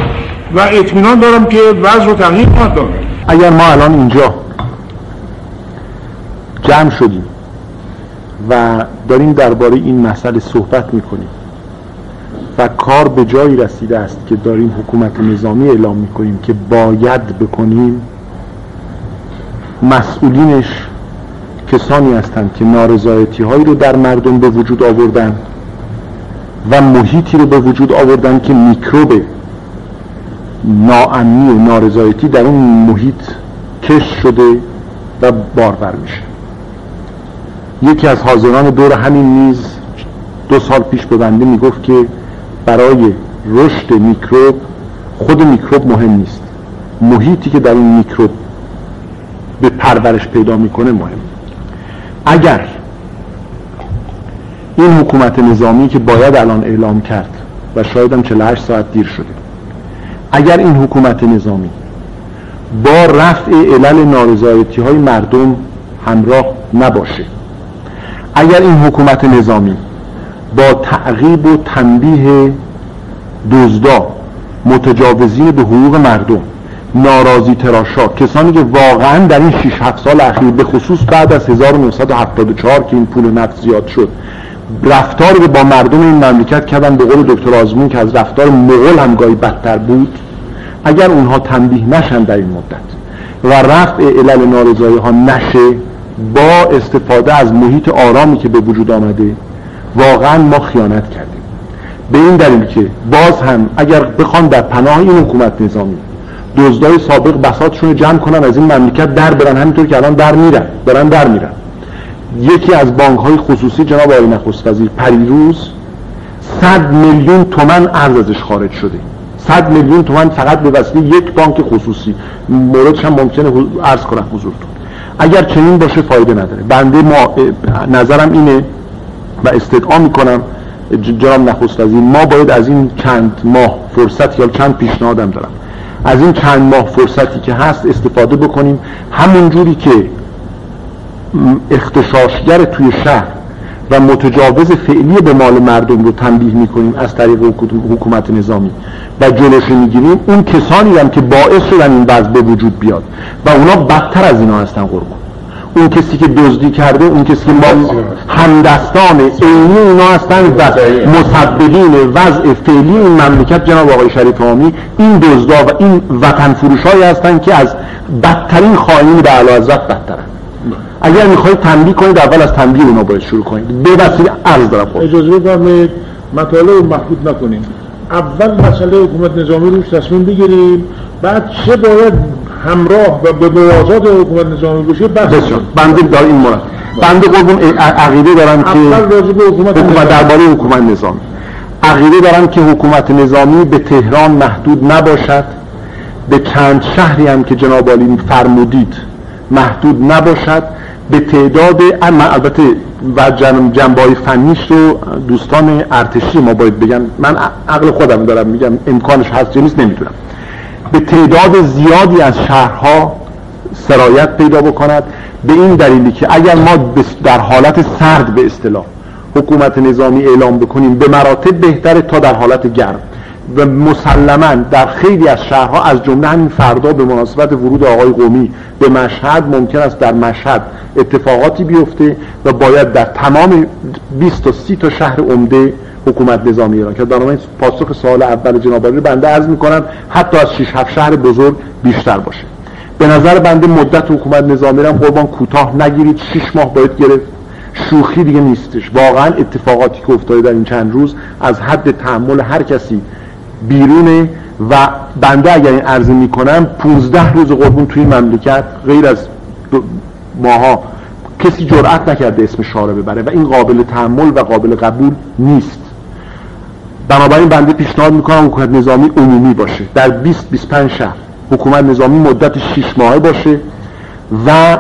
و اطمینان دارم که وضع رو تغییر خواهد داد. اگر ما الان اینجا جمع شدیم و داریم درباره این مسئله صحبت می‌کنیم و کار به جایی رسیده است که داریم حکومت نظامی اعلام می‌کنیم که باید بکنیم مسئولینش کسانی هستند که نارضایتی هایی رو در مردم به وجود آوردن و محیطی رو به وجود آوردن که میکروب ناامنی و نارضایتی در اون محیط کش شده و بارور میشه. یکی از حاضران دور همین میز دو سال پیش به بنده می‌گفت که برای رشد میکروب خود میکروب مهم نیست. محیطی که در این میکروب به پرورش پیدا می‌کنه مهم. اگر این حکومت نظامی که باید الان اعلام کرد و شاید هم 48 ساعت دیر شده اگر این حکومت نظامی با رفع علل نارضایتی های مردم همراه نباشه اگر این حکومت نظامی با تعقیب و تنبیه دزدا متجاوزین به حقوق مردم ناراضی تراشا کسانی که واقعا در این 6 7 سال اخیر به خصوص بعد از 1974 که این پول نفت زیاد شد رفتاری که با مردم این مملکت کردن به قول دکتر آزمون که از رفتار مغول هم گاهی بدتر بود اگر اونها تنبیه نشن در این مدت و رفع علل نارضایی ها نشه با استفاده از محیط آرامی که به وجود آمده واقعا ما خیانت کردیم. به این دلیل که باز هم اگر بخوان در پناه این حکومت نظامی دزدای سابق بساطشون رو جمع کنن از این مملکت در برن. همینطور که الان در میرن دارن در میرن. یکی از بانک های خصوصی جناب آقای نخست وزیر پریروز 100 میلیون تومن ارز ازش خارج شده. 100 میلیون تومن فقط به وسیله یک بانک خصوصی. موردش هم ممکنه عرض کنم حضورتون. اگر چنین باشه فایده نداره. بنده ما نظرم اینه و استدعا می‌کنم. جناب نخست وزیر ما باید از این چند ماه فرصت یا چند پیشنهادم دارم. از این چند ماه فرصتی که هست استفاده بکنیم. همون جوری که اختشاشگر توی شهر و متجاوز فعلی به مال مردم رو تنبیه می‌کنیم از طریق حکومت نظامی و جلوش می‌گیریم اون کسانی هم که باعث شدن این وضع به وجود بیاد. و اونا بدتر از اینا هستن قربان اون کسی که دزدی کرده اون کسی که ما همدستان عینی اینا هستن و مسببین وضع فعلی این مملکت جناب آقای شریف آمی این دزدا و این وطن فروش هستن که از بدترین خائنین به علا حضرت بدترن. اگر می‌خواید تنبیه کنید اول از تنبیه اونا باید شروع کنید. به وسیله عرض دارم اجازه بفرمایید مطالب محدود نکنیم. اول مسئله حکومت نظامی روش تصمیم بگیریم بعد چه باید همراه و به موازات حکومت نظامی باشه بحث بنده دار این مورد. بنده قربون عقیده دارم که حکومت, حکومت درباره حکومت نظامی. عقیده دارم که حکومت نظامی به تهران محدود نباشد. به چند شهری هم که جناب عالی فرمودید محدود نباشد. به تعداد اما البته و جنبای فنیش رو دوستان ارتشی ما باید بگن. من عقل خودم دارم میگم امکانش هست یا نیست نمی‌دونم. به تعداد زیادی از شهرها سرایت پیدا بکند به این دلیلی که اگر ما در حالت سرد به اصطلاح حکومت نظامی اعلام بکنیم به مراتب بهتره تا در حالت گرم. و مسلما در خیلی از شهرها از جمله همین فردا به مناسبت ورود آقای قومی به مشهد ممکن است در مشهد اتفاقاتی بیفته و باید در تمام 20 تا 30 تا شهر عمده حکومت نظامی ایران. که بنابراین پاسخ سوال اول جناب رو بنده عرض می‌کنم حتی از 6 7 شهر بزرگ بیشتر باشه. به نظر بنده مدت حکومت نظامی رو قربان کوتاه نگیرید 6 ماه باید گرفت. شوخی دیگه نیستش. واقعا اتفاقاتی که افتاده در این چند روز از حد تحمل هر کسی بیرونه و بنده اگر این عرض می‌کنم 15 روز قربون توی مملکت غیر از ماها کسی جرأت نکرده اسم شاره ببره و این قابل تحمل و قابل قبول نیست. بنابراین بنده پیشنهاد می‌کنم حکومت نظامی عمومی باشه. در 20 25 شهر حکومت نظامی مدت 6 ماهه باشه و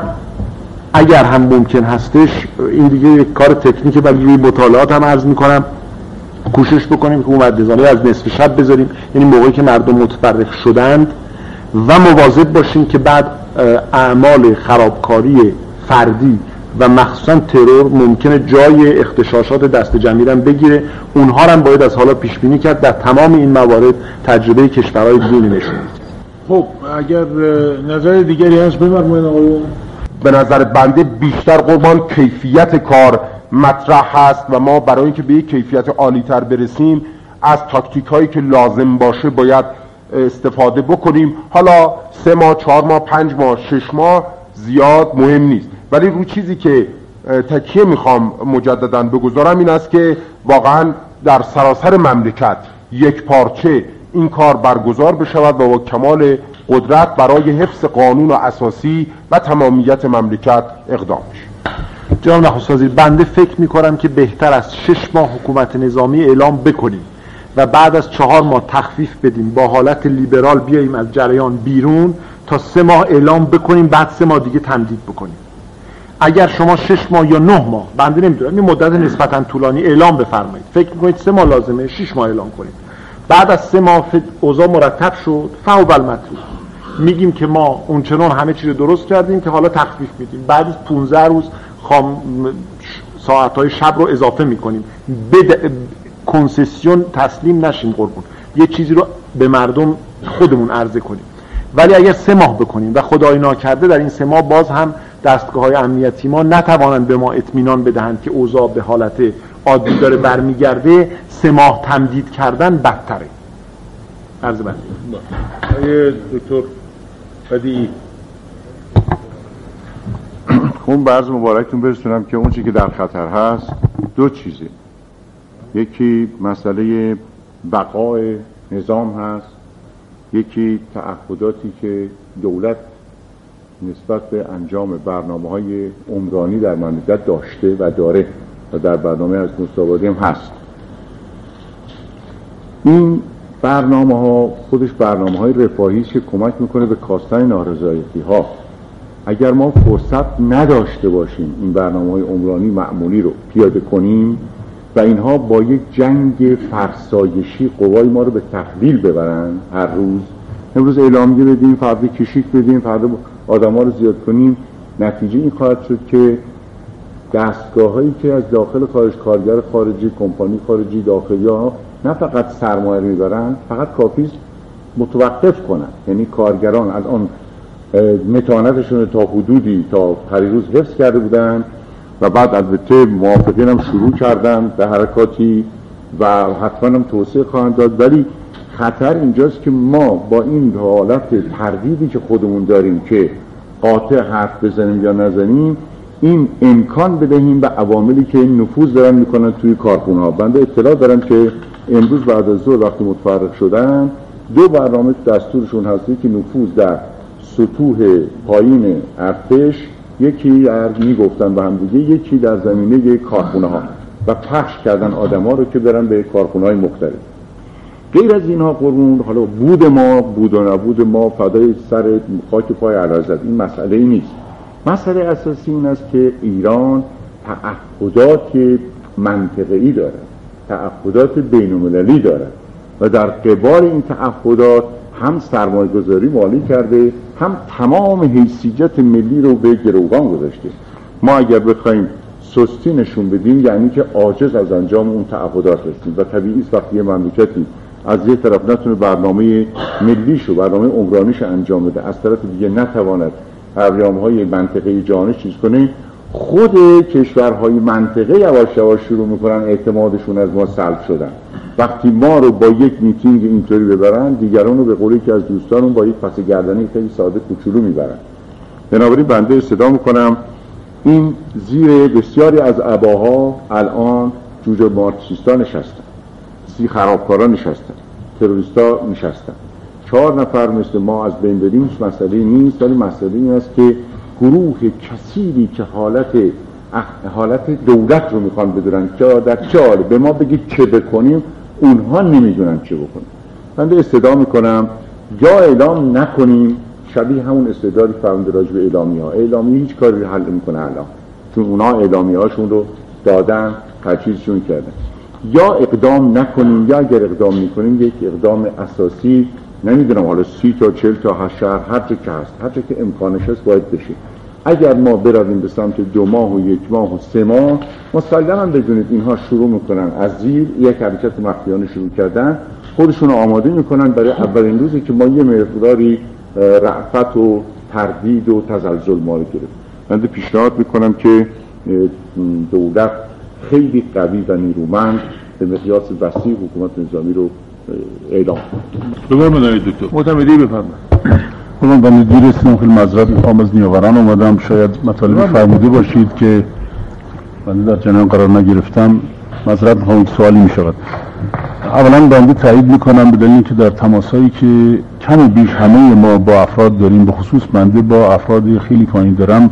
اگر هم ممکن هستش این دیگه یک کار تکنیکه ولی روی مطالعات هم عرض می‌کنم. کوشش بکنیم که حکومت نظامی از نصف شب بذاریم. یعنی موقعی که مردم متفرق شدند و مواظب باشیم که بعد اعمال خرابکاری فردی و مخصوصا ترور ممکنه جای اختشاشات دست جمعی بگیره. اونها هم باید از حالا پیش بینی کرد. در تمام این موارد تجربه کشورهای دیگه نشونید خب اگر نظر دیگری هست بفرمایید آقایون. به نظر بنده بیشتر قربان کیفیت کار مطرح هست و ما برای اینکه به یک کیفیت عالی تر برسیم از تاکتیک هایی که لازم باشه باید استفاده بکنیم. حالا سه ماه چهار ماه پنج ماه شش ماه زیاد مهم نیست. ولی رو چیزی که تکیه می‌خوام مجددا بگذارم این است که واقعا در سراسر مملکت یک پارچه این کار برگزار بشود و با کمال قدرت برای حفظ قانون و اساسی و تمامیت مملکت اقدام بشه. جناب نخست بنده فکر می‌کنم که بهتر از شش ماه حکومت نظامی اعلام بکنیم و بعد از چهار ماه تخفیف بدیم. با حالت لیبرال بیاییم از جریان بیرون تا سه ماه اعلام بکنیم بعد سه ماه دیگه تمدید بکنیم. اگر شما شش ماه یا نه ماه بنده نمی‌دونم این مدت نسبتا طولانی اعلام بفرمایید. فکر می‌کنید سه ماه لازمه شش ماه اعلام کنید. بعد از سه ماه اوضاع مرتب شد فوق المطلوب میگیم که ما اونچنان همه چیز درست کردیم که حالا تخفیف میدیم. بعد از 15 روز خام ساعت های شب رو اضافه می‌کنیم. به کنسسیون تسلیم نشیم قربون. یه چیزی رو به مردم خودمون عرضه کنیم. ولی اگر سه ماه بکنیم و خدای ناکرده در این سه ماه باز هم دستگاه های امنیتی ما نتوانند به ما اطمینان بدهند که اوضاع به حالت عادی داره برمیگرده سه ماه تمدید کردن بدتره. عرض دکتر بدی اون برز مبارکتون برسونم که اون که در خطر هست دو چیزه. یکی مسئله بقای نظام هست یکی تعهداتی که دولت نسبت به انجام برنامه های عمرانی در مملکت داشته و داره و در برنامه از مستابادی هم هست. این برنامه ها خودش برنامه های رفاهی که کمک می‌کنه به کاستن نارضایتی ها اگر ما فرصت نداشته باشیم این برنامه های عمرانی معمولی رو پیاده کنیم و اینها با یک جنگ فرسایشی قوای ما رو به تحویل ببرن هر روز. امروز اعلامیه بدیم فردا کشیک بدیم فردا آدم ها رو زیاد کنیم نتیجه این خواهد شد که دستگاه هایی که از داخل خارج کارگر خارجی کمپانی خارجی داخلی ها نه فقط سرمایه می‌برن فقط کافی متوقف کنن. یعنی کارگران از آن متانتشون تا حدودی تا پریروز حفظ کرده بودن و بعد البته موافقین هم شروع کردن به حرکاتی و حتما هم توسعه خواهند داد. ولی خطر اینجاست که ما با این حالت تردیدی که خودمون داریم که قاطع حرف بزنیم یا نزنیم این امکان بدهیم به عواملی که نفوذ دارن می‌کنن توی کارخونه ها بنده اطلاع دارم که امروز بعد از ظهر وقتی متفرق شدن دو برنامه دستورشون هستی که نفوذ در سطوح پایین ارتش یکی در می‌گفتن به هم دیگه یکی در زمینه کارخونه ها و پخش کردن آدم ها رو که برن به کارخونه های مختلف. غیر از اینها قرون حالا بود ما بود و نبود ما فدای سر خاک پای علازد این مسئله نیست. مسئله اساسی این است که ایران تعهدات منطقه‌ای داره تعهدات بین‌المللی داره و در قبال این تعهدات هم سرمایه گذاری مالی کرده هم تمام حیثیت ملی رو به گروگان گذاشته. ما اگر بخوایم سستی نشون بدیم یعنی که عاجز از انجام اون تعهدات هستیم. و طبیعی است وقتی یه مملکتی از یه طرف نتونه برنامه ملیشو برنامه عمرانیش انجام بده. از طرف دیگه نتواند پریام های منطقه جهانی چیز کنه. خود کشورهای منطقه یواش یواش شروع می‌کنن اعتمادشون از ما سلب شدن. وقتی ما رو با یک میتینگ اینطوری ببرن دیگران رو به قولی که از دوستانون با یک پس گردنی خیلی ساده کوچولو می‌برن. بنابراین بنده صدا می‌کنم. این زیر بسیاری از عباها الان جوجه مارکسیستا نشستن سی خرابکارا نشستن. تروریستا نشستن. چهار نفر مثل ما از بین بریم مسئله نیست ولی مسئله این است که گروه کثیری که حالت حالت دولت رو می‌خوان بدونن که در چه به ما بگید چه بکنیم اونها نمی‌دونن چه بکنیم. من استدا می‌کنم یا اعلام نکنیم شبیه همون استعدادی فرمونده راجع به اعلامی ها اعلامی هیچ کاری حل می‌کنه الان. چون اونا اعلامی هاشون رو دادن تجهیزشون کردن. یا اقدام نکنیم یا اگر اقدام می‌کنیم یک اقدام اساسی نمی‌دونم حالا سی تا چل تا هر هر چه که هست هر چه که امکانش هست باید بشه. اگر ما برویم به سمت دو ماه و یک ماه و سه ماه مسلما بدونید اینها شروع می‌کنن از زیر یک حرکت مخفیانه شروع کردن خودشون آماده می‌کنن برای اولین روزی که ما یه مقداری رعفت و تردید و تزلزل ما گرفت. من پیشنهاد می‌کنم که دولت خیلی قوی و نیرومند به مقیاس وسیع حکومت نظامی رو اعلام بفرمایید دکتر. معتمدی بفرمایید. خودم بنده دیر رسیدم خیلی مذرت می‌خوام از نیاوران اومدم. شاید مطالب فرموده باشید که بنده در جنان قرار نگرفتم. مذرت می‌خوام یک سوالی می‌شود اولا بنده تایید می‌کنم به دلیل که در تماسایی که کمی بیش همه ما با افراد داریم به خصوص بنده با افراد خیلی پایین دارم.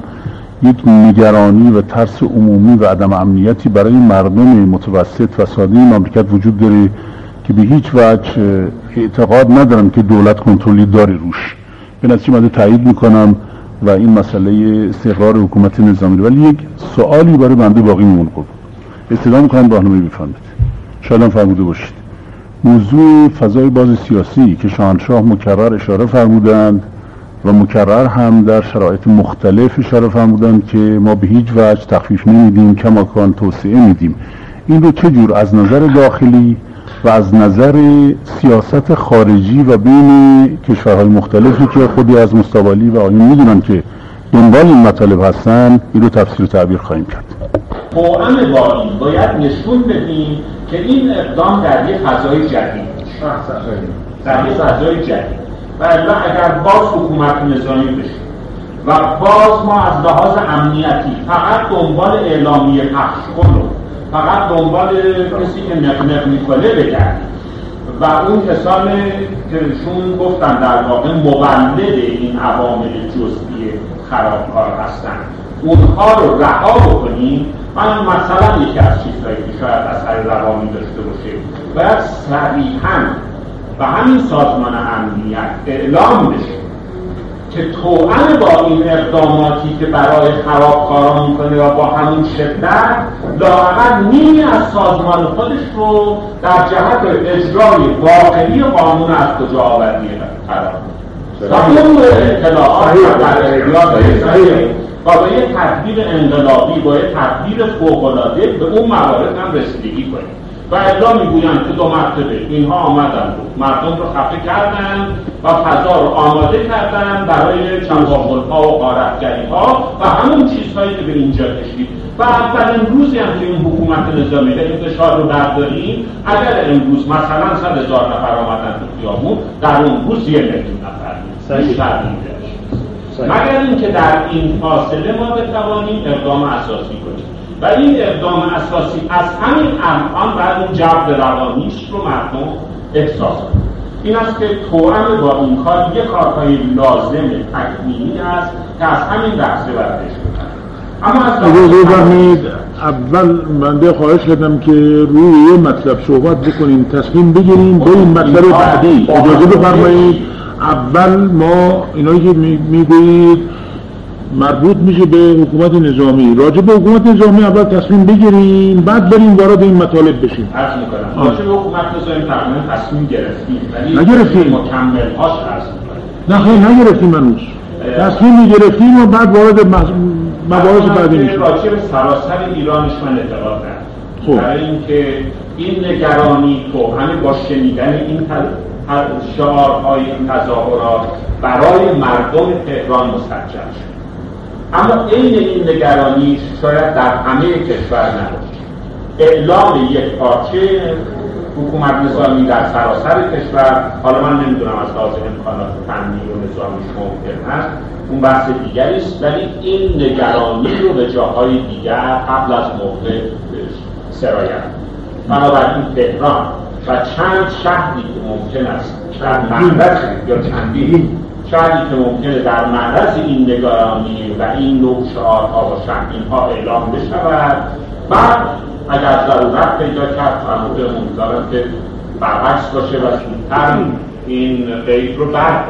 یک نگرانی و ترس عمومی و عدم امنیتی برای مردم متوسط و ساده مملکت وجود داره که به هیچ وجه اعتقاد ندارم که دولت کنترلی داره روش. به نتیجه من تایید می‌کنم و این مسئله استقرار حکومت نظامی ولی یک سوالی برای بنده باقی میمونه قربان استدام می‌کنم راهنمایی بفرمایید. شاید هم فرموده باشید. موضوع فضای باز سیاسی که شاهنشاه مکرر اشاره فرمودند. و مکرر هم در شرایط مختلف اشاره فرمودند که ما به هیچ وجه تخفیف نمیدیم کماکان توسعه میدیم. این رو چه جور؟ از نظر داخلی و از نظر سیاست خارجی و بین کشورهای مختلفی که خودی از مستوالی و آیون می‌دونن که دنبال این مطالب هستن این رو تفسیر و تعبیر خواهیم کرد. قوام باری باید نشون بدیم که این اقدام در یک فضای جدید. در یک فضای جدید. و اگر باز حکومت نظامی بشه و باز ما از لحاظ امنیتی فقط دنبال اعلامیه پخش کنو فقط دنبال کسی که نقنق می‌کنه بگردیم. و اون کسانی که شون گفتن در واقع مبلد این عوامل جزئی خرابکار هستن اونها رو رها بکنیم. من مثلا یکی از چیزهایی که شاید اثر روانی داشته باشه باید صریحا و همین سازمان امنیت اعلام بشه که توأم با این اقداماتی که برای خرابکارا می‌کنه و با همون شدت لااقل نیمی از سازمان خودش رو در جهت اجرای واقعی قانون از کجا آوردی؟ قرار و با یک تدبیر انقلابی با یک تدبیر فوقالعاده به اون موارد هم رسیدگی کنیم. و الا می‌گویند که دو مرتبه. اینها آمدن. مردم رو خفه کردن و فضا رو آماده کردن برای چنگاغل ها و غارتگری ها و همون چیزهایی که به اینجا کشید و اولین روزی هم که این حکومت نظامی این فشار رو برداریم اگر امروز مثلا صد هزار نفر آمدن تو خیابون در اون روز یه میلیون نفر. بیشتر مگر اینکه در این فاصله ما بتوانیم اقدام اساسی کنیم. و این اقدام اساسی از همین الان بعد اون جبر روانیش رو مردم احساس کنیم این است که توأم با این کار یک کارهای لازم تکمیلی است که از همین لحظه بردش اما از اول بنده خواهش کردم که روی یه مطلب صحبت بکنیم تصمیم بگیریم به این مطلب بعدی. اجازه بفرمایید اول ما اینایی که می‌گویید مربوط میشه به حکومت نظامی. راجع به حکومت نظامی اول تصمیم بگیریم بعد بریم وارد این مطالب بشیم. عرض می‌کنم. راجع به حکومت نظامی تقریبا تصمیم گرفتیم ولی نگرفتیم. مکمل هاش عرض نه خیلی نگرفتیم هنوز. تصمیم گرفتیم و بعد وارد مباحث بعدی میشیم. راجع به سراسر ایرانش من اعتقاد خب. برای اینکه این نگرانی تو همه با شنیدن این شعارهای این تظاهرات برای مردم تهران مسجل شد. اما عین این نگرانی شاید در همه کشور نباشه. اعلام یک پارچه حکومت نظامی در سراسر کشور حالا من نمی‌دونم از لحاظ امکانات فنی و نظامیش ممکن هست اون بحث دیگری ولی این نگرانی رو به جاهای دیگر قبل از موقع سرایت. بنابراین تهران و چند شهری که ممکن است در معرض یا چندی شهری که ممکنه در معرض این نگرانی و این نوع شعارها و شهرینها اعلام بشود. بعد اگر ضرورت پیدا کرد فرموده امیدوارم که برعکس باشه و زودتر این قید رو برده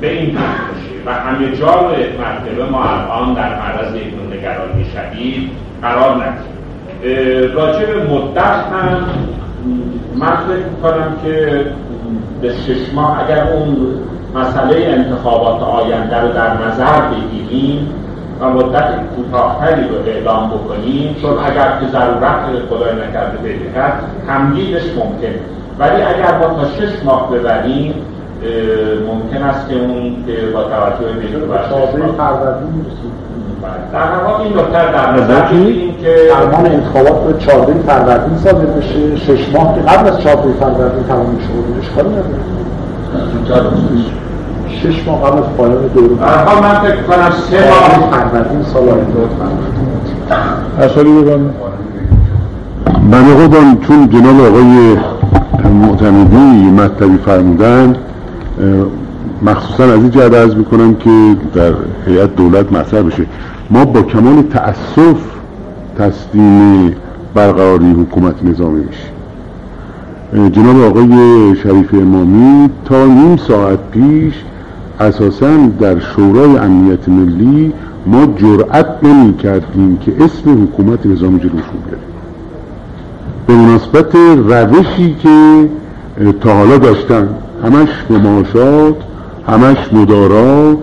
به این باشه. و همه جا مرتبه ما الان در معرض یک نگرانی شدید قرار ندیم راجع به مدت هم من فکر می‌کنم که به شش ماه اگر اون مسئله انتخابات آینده رو در نظر بگیریم و مدت کوتاهتری رو اعلام بکنیم چون اگر که ضرورت خدای نکرده پیدا کرد تمدیدش ممکن. ولی اگر ما تا شش ماه ببریم ممکن است که اون که با توجه به در واقع این نکته در نظر بگیریم که فرمان انتخابات به 14 فروردین صادر بشه. 6 ماه که قبل از 14 فروردین تمام شده اشکالی نداره. شش ماه قبل از پایان دوره در من فکر کنم سه ماه. فروردین سال آینده اصلی بگم. بنده خودم چون جناب آقای معتمدی مطلبی فرمودن مخصوصا از این جهت عرض می‌کنم که در هیئت دولت مطرح بشه. ما با کمال تأسف تسلیم برقراری حکومت نظامی میشیم. جناب آقای شریف امامی تا نیم ساعت پیش اساسا در شورای امنیت ملی ما جرأت نمی کردیم که اسم حکومت نظامی جلوش بیاریم به مناسبت روشی که تا حالا داشتن. همش مماشات همش مدارا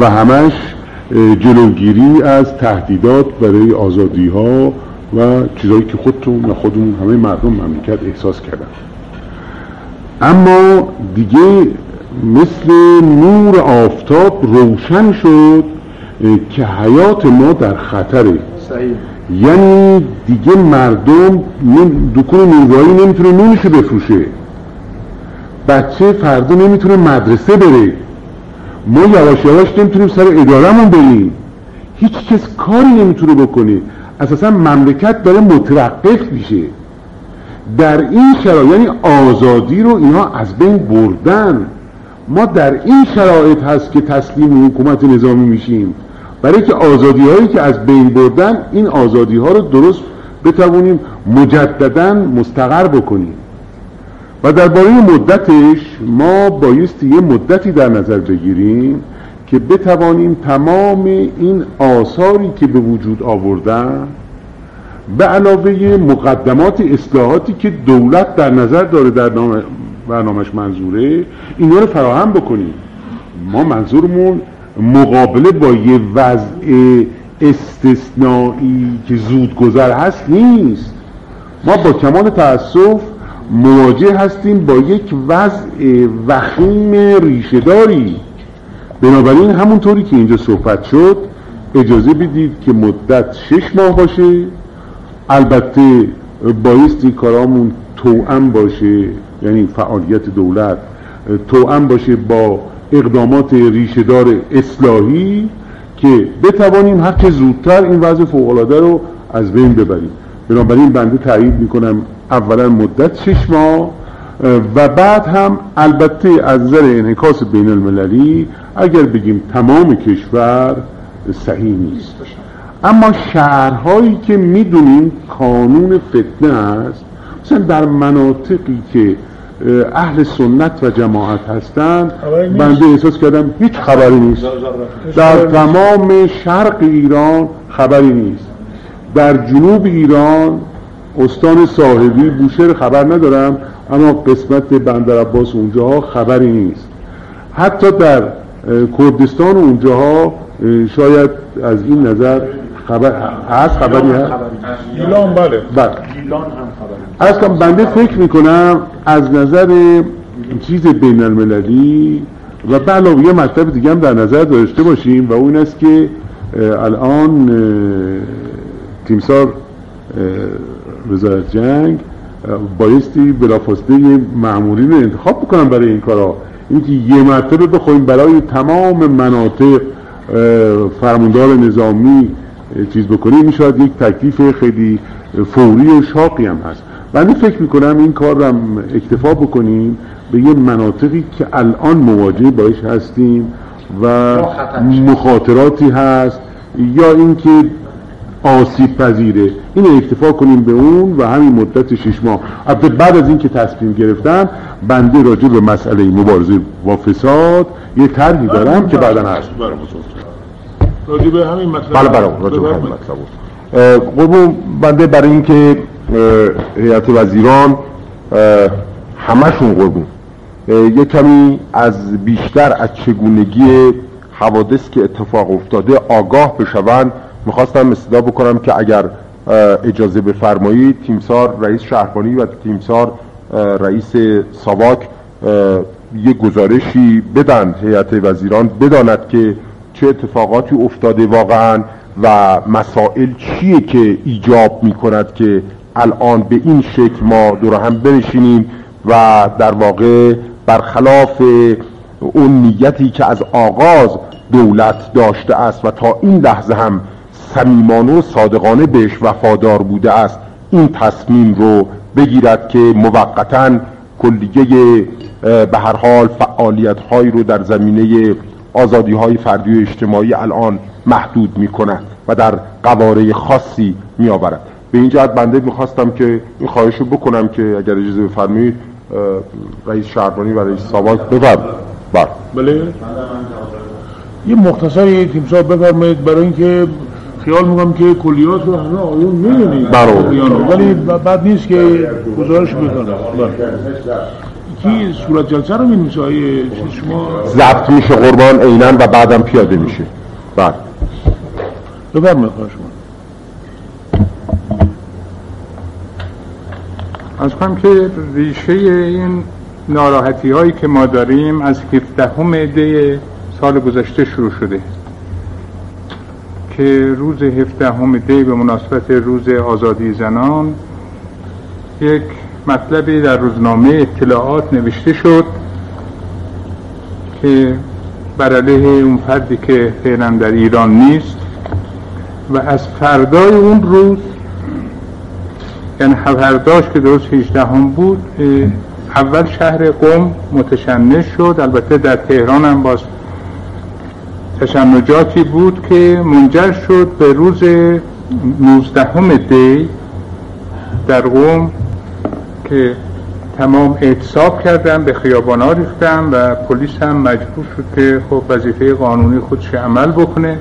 و همش جلوگیری از تهدیدات برای آزادی ها و چیزهایی که خودتون و خودمون همه مردم مملکت احساس کردن. اما دیگه مثل نور آفتاب روشن شد که حیات ما در خطره. یعنی دیگه مردم دکون نونوایی نمی‌تونه نونشو بفروشه. بچه فردا نمی‌تونه مدرسه بره. ما یواش یواش نمی‌تونیم سر ادارهمون بریم. هیچ کس کاری نمی‌تونه بکنه. اساسا مملکت داره متوقف میشه. در این شرایط یعنی آزادی رو اینها از بین بردن. ما در این شرایط هست که تسلیم حکومت نظامی میشیم. برای که آزادی هایی که از بین بردن این آزادی ها رو درست بتوانیم مجددا مستقر بکنیم. و درباره مدتش ما بایستی یه مدتی در نظر بگیریم که بتوانیم تمام این آثاری که به وجود آوردن به علاوه مقدمات اصلاحاتی که دولت در نظر داره در برنامهش منظوره اینا رو فراهم بکنیم. ما منظورمون مقابله با یه وضع استثنایی که زود گذر هست نیست. ما با کمال تأسف مواجه هستیم با یک وضع وخیم ریشهداری بنابراین همونطوری که اینجا صحبت شد اجازه بدید که مدت شش ماه باشه. البته بایستی کارامون توأم باشه. یعنی فعالیت دولت توأم باشه با اقدامات ریشهدار اصلاحی که بتوانیم هر چه زودتر این وضع فوق‌العاده رو از بین ببریم. بنابراین بنده تایید می‌کنم اولا مدت شش ماه و بعد هم البته از نظر انعکاس بین المللی اگر بگیم تمام کشور صحیح نیست. اما شهرهایی که می‌دونیم کانون فتنه است مثلا در مناطقی که اهل سنت و جماعت هستند. بنده احساس کردم هیچ خبری نیست. در تمام شرق ایران خبری نیست. در جنوب ایران استان صاحبی بوشهر خبر ندارم اما قسمت بندر عباس اونجاها خبری نیست. حتی در کردستان اونجاها اه، شاید از این نظر خبر هست خبری هست؟ ایلان بله. بله. از کنم بنده فکر می‌کنم از نظر چیز بین المللی و به علاوه یه مطلب دیگه هم در نظر داشته باشیم و اون است که الان تیمسار وزارت جنگ بایستی بلافاصله معمولین رو انتخاب بکنن برای این کارا. اینکه یه مرتبه بخوایم برای تمام مناطق اه، فرماندار نظامی چیز بکنیم این شاید یک تکلیف خیلی فوری و شاقی هم هست. بنده فکر می‌کنم این کار رو هم اکتفا بکنیم به یه مناطقی که الان مواجه باش هستیم و مخاطراتی هست یا اینکه آسیب پذیره. این اکتفا کنیم به اون و همین مدت شش ماه. البته بعد از اینکه تصمیم گرفتم بنده راجع به مسئله مبارزه با فساد یه طرحی دارم که بعدا هست. راجع به همین مطلب بله بله راجع به همین مطلب قربون بنده برای اینکه هیئت وزیران همشون قربون. یه کمی از بیشتر از چگونگی حوادث که اتفاق افتاده آگاه بشوند. می‌خواستم استدا بکنم که اگر اجازه بفرمایید تیمسار رئیس شهربانی و تیمسار رئیس ساواک یه گزارشی بدن هیئت وزیران بداند که چه اتفاقاتی افتاده واقعا و مسائل چیه که ایجاب می کند که الان به این شکل ما دور هم بنشینیم و در واقع برخلاف اون نیتی که از آغاز دولت داشته است و تا این لحظه هم صمیمانه و صادقانه بهش وفادار بوده است این تصمیم رو بگیرد که موقتا کلیه به هر حال فعالیت هایی رو در زمینه آزادی های فردی و اجتماعی الان محدود می کند و در قواره خاصی می آورد به این جهت بنده می‌خواستم که این خواهش رو بکنم که اگر اجازه بفرمایید رئیس شهربانی و رئیس ساواک بفرم بله. بله. یه مختصری تیمسار بفرمایید برای اینکه خیال می‌کنم که کلیات رو همه آیون می‌دونید. ولی بعد نیست که گزارش بکنم بله. کی صورت جلسه رو آیه چیز شما ضبط میشه قربان عینا و بعدم پیاده میشه. بله. بفرمایید خواهش کنم از کنم که ریشه این ناراحتی هایی که ما داریم از 17 دی سال گذشته شروع شده. که روز 17 دی به مناسبت روز آزادی زنان یک مطلبی در روزنامه اطلاعات نوشته شد که بر علیه اون فردی که فعلا در ایران نیست و از فردای اون روز یعنی فرداش که درست 18 هم بود اول شهر قم متشنج شد. البته در تهران هم باز تشنجاتی بود که منجر شد به روز 19 دی در قم. که تمام اعتصاب کردن به خیابانا ریختن و پلیس هم مجبور شد که خب وظیفه قانونی خودش عمل بکنه.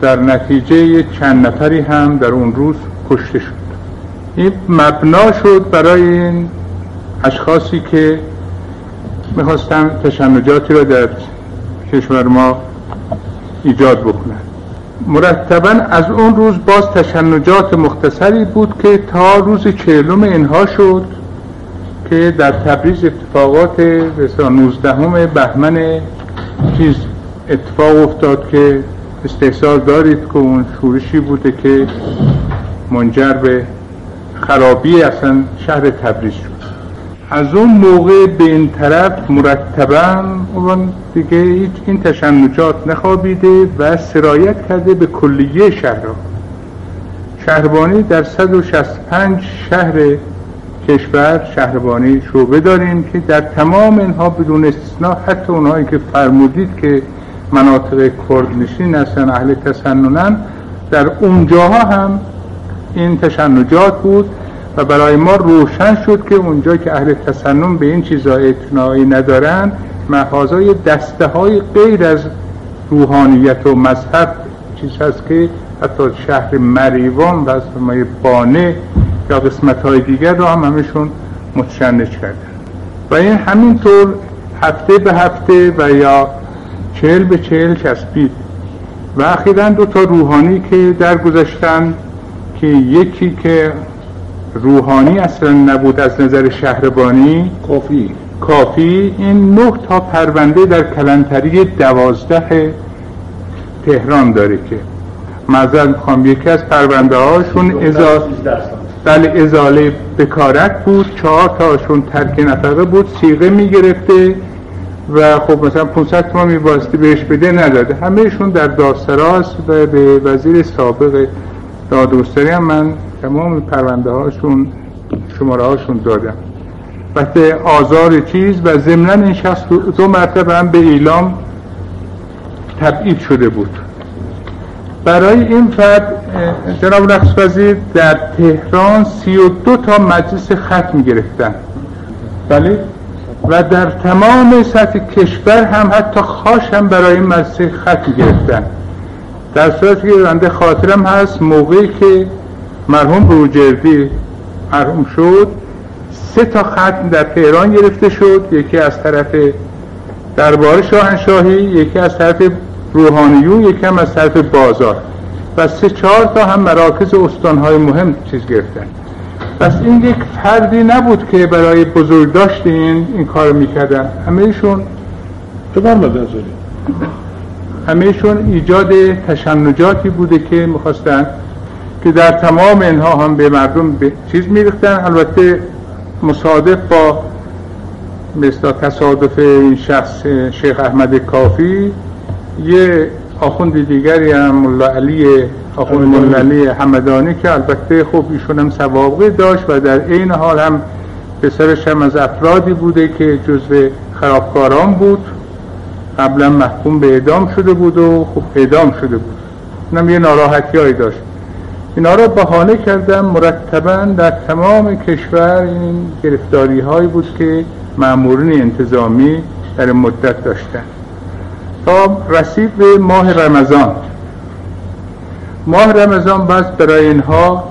در نتیجه چند نفری هم در اون روز کشته شد. این مبنا شد برای این اشخاصی که می‌خواستن تشنجاتی را در کشور ما ایجاد بکنن. مرتبا از اون روز باز تشنجات مختصری بود که تا روز چهلم اینها شد که در تبریز اتفاقات 19 بهمن چیز اتفاق افتاد که استحصال دارید که اون شورشی بوده که منجر به خرابی اصلا شهر تبریز شد. از اون موقع به این طرف مرتبا اون دیگه هیچ این تشنجات نخوابیده و سرایت کرده به کلیه شهرها شهربانی در 165 شهر کشور شهربانی شعبه داریم که در تمام اینها بدون استثناء حتی اونهایی که فرمودید که مناطق کرد نشین هستن اهل تسننن در اونجاها هم این تشنجات بود. برای ما روشن شد که اونجا که اهل تسنن به این چیزا اعتنایی ندارن محاضای دسته های غیر از روحانیت و مذهب چیز هست که حتی شهر مریوان و از بانه یا قسمت های دیگر رو هم همشون متشنج کردن. و این همینطور هفته به هفته و یا چهل به چهل چسبید. و اخیرا دو تا روحانی که درگذشتن که یکی که روحانی اصلا نبود از نظر شهربانی؟ کافی. کافی. این نه تا پرونده در کلانتری دوازده تهران داره که. معذر می‌خوام یکی از پرونده هاشون ازاله بله ازاله بکارت بود. چهار تاشون ترک نفقه بود. سیغه می‌گرفته و خب مثلا 500 تومان میباستی بهش بده نداده. همهشون در داستراس و به وزیر سابق دادوستری هم من تمام پرونده هاشون شماره هاشون دادم وقتی آزار چیز و ضمنا این شخص دو مرتبه هم به ایلام تبعید شده بود. برای این فرد جناب رقص وزیر در تهران سی و دو تا مجلس ختم گرفتن. بله؟ و در تمام سطح کشور هم حتی خاش هم برای این مجلس ختم گرفتن. در صورتی که بنده خاطرم هست موقعی که مرحوم بروجردی مرحوم شد. سه تا ختم در تهران گرفته شد. یکی از طرف دربار شاهنشاهی یکی از طرف روحانیون یکی هم از طرف بازار. و سه چهار تا هم مراکز استانهای مهم چیز گرفتن. پس این یک فردی نبود که برای بزرگ داشتین این کار می‌کردن. همه ایشون همهشون ایجاد تشنجاتی بوده که می‌خواستن که در تمام اینها هم به مردم به چیز میریختن. البته مصادف با مثل تصادف این شخص شیخ احمد کافی یه آخوند دیگری هم ملا علی آخوند ملا علی حمدانی که البته خب ایشون هم سوابقه داشت و در این حال هم پسرش هم از افرادی بوده که جزو خرابکاران بود. قبلا محکوم به اعدام شده بود و خب اعدام شده بود. اونم یه ناراحتی هایی داشت. اینا را بهانه کردم مرتبا در تمام کشور این گرفتاری هایی بود که معمورین انتظامی در مدت داشتن. تا رسید به ماه رمضان. ماه رمضان بس برای اینها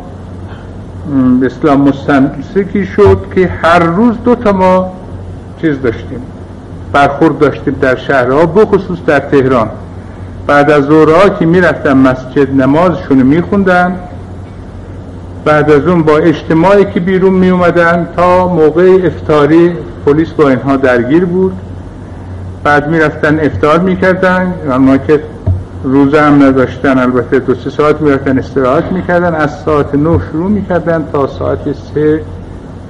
اسلام مستمسکی شد که هر روز دو تا ما چیز داشتیم برخورد داشتیم در شهرها بخصوص در تهران. بعد از ظهرها که می‌رفتن مسجد نمازشون میخوندن. بعد از اون با اجتماعی که بیرون می اومدن تا موقع افتاری پلیس با اینها درگیر بود. بعد می‌رفتن افتار می‌کردن اما که روزه هم نداشتن البته دو سه ساعت می‌رفتن استراحت می‌کردن از ساعت نه شروع می‌کردن تا ساعت سه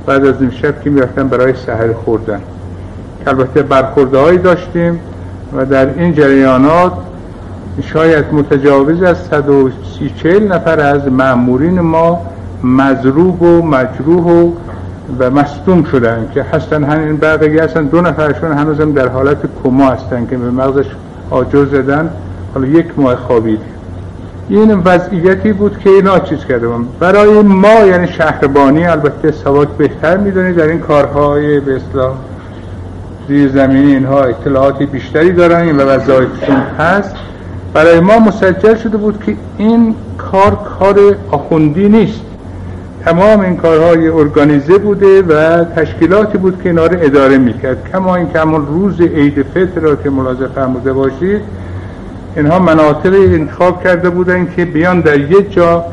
بعد از این شب که می‌رفتن برای سهر خوردن. البته برخورده داشتیم و در این جریانات شاید متجاوز از 130 نفر از معمورین ما مزروب و مجروح و و مصدوم شدن که هستن همین بقیه هستن. دو نفرشون هنوزم در حالت کما هستن که به مغزش آجر زدن. حالا یک ماه خوابید. این وضعیتی بود که اینا چیز کرده برای ما یعنی شهربانی البته سواک بهتر می‌دونید در این کارهای به اصلاح زیر زمینی اینها اطلاعاتی بیشتری دارن. این و وظایفشون هست. برای ما مسجل شده بود که این کار کار آخوندی نیست. تمام این کارهای ارگانیزه بوده و تشکیلاتی بود که اینا رو اداره می‌کرد. کما این که همون روز عید فطر را که ملاحظه فرموده باشید اینها مناطق انتخاب کرده بودن که بیان در یک جا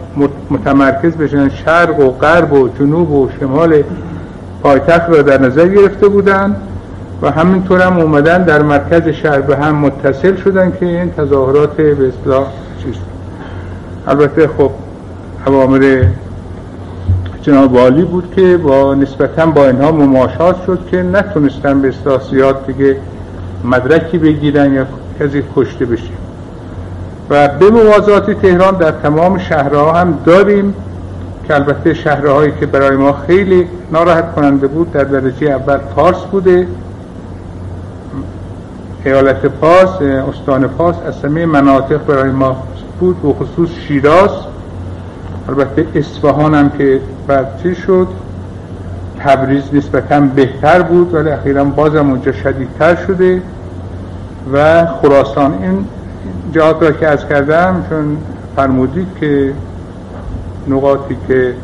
متمرکز بشن. شرق و غرب و جنوب و شمال پایتخت را در نظر گرفته بودند و همینطور هم اومدن در مرکز شهر به هم متصل شدن که این تظاهرات به اصلاح چیز البته خب عوامر جناب والی بود که با نسبتا با اینها مماشات شد که نتونستن به زیاد دیگه مدرکی بگیرن یا کسی کشته بشه. و به موازات تهران در تمام شهرها هم داریم که البته شهرهایی که برای ما خیلی ناراحت کننده بود در درجه اول پارس بوده. ایالت پاس استان پاس از همه مناطق برای ما بود و خصوص شیراز. البته اصفهان هم که برچی شد؟ تبریز نسبتا بهتر بود ولی اخیرا بازم اونجا شدیدتر شده و خراسان. این جهات را که از کردم چون فرمودید که نقاطی که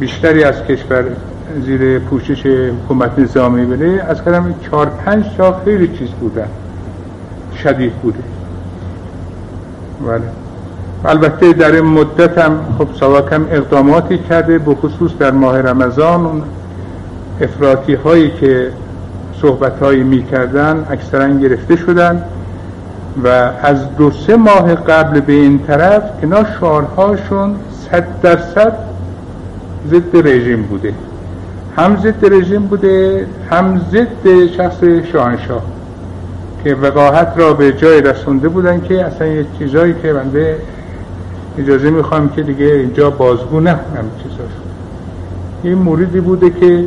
بیشتری از کشور زیر پوشش حکومت نظامی بده از کردم چهار پنج تا خیلی چیز بودن شدید بوده. بله. البته در این مدت هم خب سواکم اقداماتی کرده به خصوص در ماه رمضان اون افراطی هایی که صحبت هایی می کردن اکثرا گرفته شدن و از دو سه ماه قبل به این طرف اینا شعارهاشون صد درصد ضد رژیم بوده. هم ضد رژیم بوده هم ضد شخص شاهنشاه که وقاحت را به جای رسونده بودن که اصلا یه چیزایی که بنده اجازه می‌خوام که دیگه اینجا بازگو نکنم چیزاش این موردی بوده که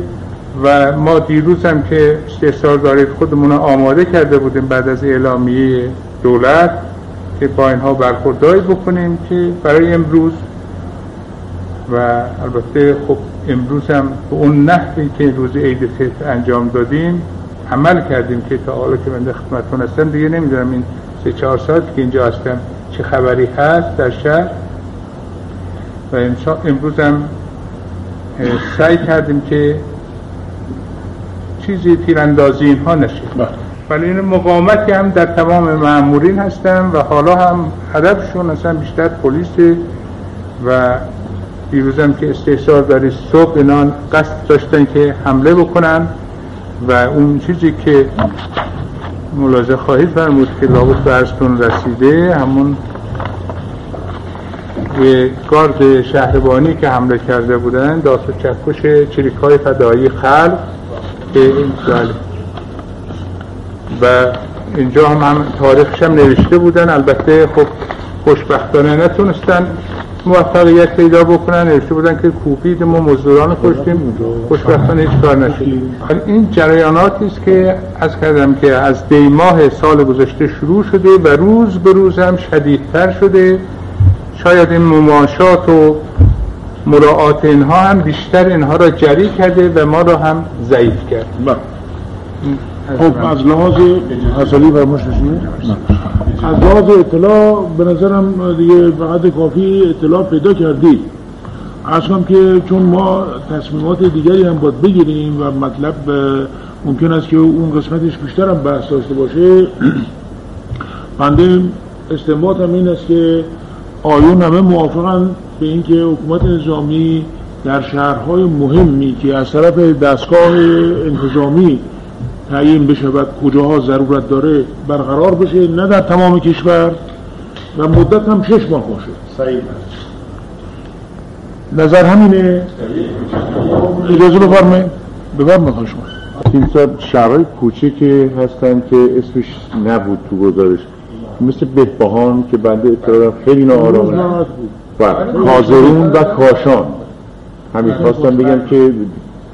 و ما دیروز هم که استحصال دارید خودمون آماده کرده بودیم بعد از اعلامیه دولت که با اینها برخورداری بکنیم که برای امروز و البته خب امروز هم به اون نحوی که روز عید فطر انجام دادیم عمل کردیم که تا حالا که من خدمتتون هستم دیگه نمی‌دونم این سه چهار ساعت که اینجا هستم چه خبری هست در شهر و امروز هم سعی کردیم که چیزی تیراندازی اینها نشه بله. ولی این مقامتی هم در تمام معمورین هستن و حالا هم هدفشون اصلا بیشتر پلیس و دیروزم که استحصار داری صبح اینا قصد داشتن که حمله بکنن و اون چیزی که ملاحظه خواهید فرمود که لابد برستون رسیده همون یه گارد شهربانی که حمله کرده بودن داست و چکش چریک های فدایی خلق که این و اینجا هم, هم تاریخش هم نوشته بودن البته خب خوشبختانه نتونستن موفقیت پیدا بکنن نوشته بودن که کوپید ما مزدوران کشتیم. خوشبختانه هیچ کار نشد. این جریاناتی است که از کردم که از دی ماه سال گذشته شروع شده و روز به روز هم شدیدتر شده. شاید این مماشات و مراعات اینها هم بیشتر اینها را جری کرده و ما را هم ضعیف کرد. بله. خب از لحاظ حسالی فرموش از لحاظ اطلاع به نظرم دیگه فقط کافی اطلاع پیدا کردید از که چون ما تصمیمات دیگری هم باید بگیریم و مطلب ممکن است که اون قسمتش بیشتر هم بحث داشته باشه. بنده استنباط هم این است که آیون همه موافقن به اینکه حکومت نظامی در شهرهای مهمی که از طرف دستگاه انتظامی تعیین بشود کجاها ضرورت داره برقرار بشه نه در تمام کشور. و مدت هم شش ماه باشه صحیح. نظر همینه؟ اجازه بفرمایید. بفرمایید شما. این شهرهای کوچکی هستن که اسمش نبود تو گزارش. مثل بهبهان که بنده اطلاع خیلی ناآرام و کازرون و کاشان. همین خواستم بگم که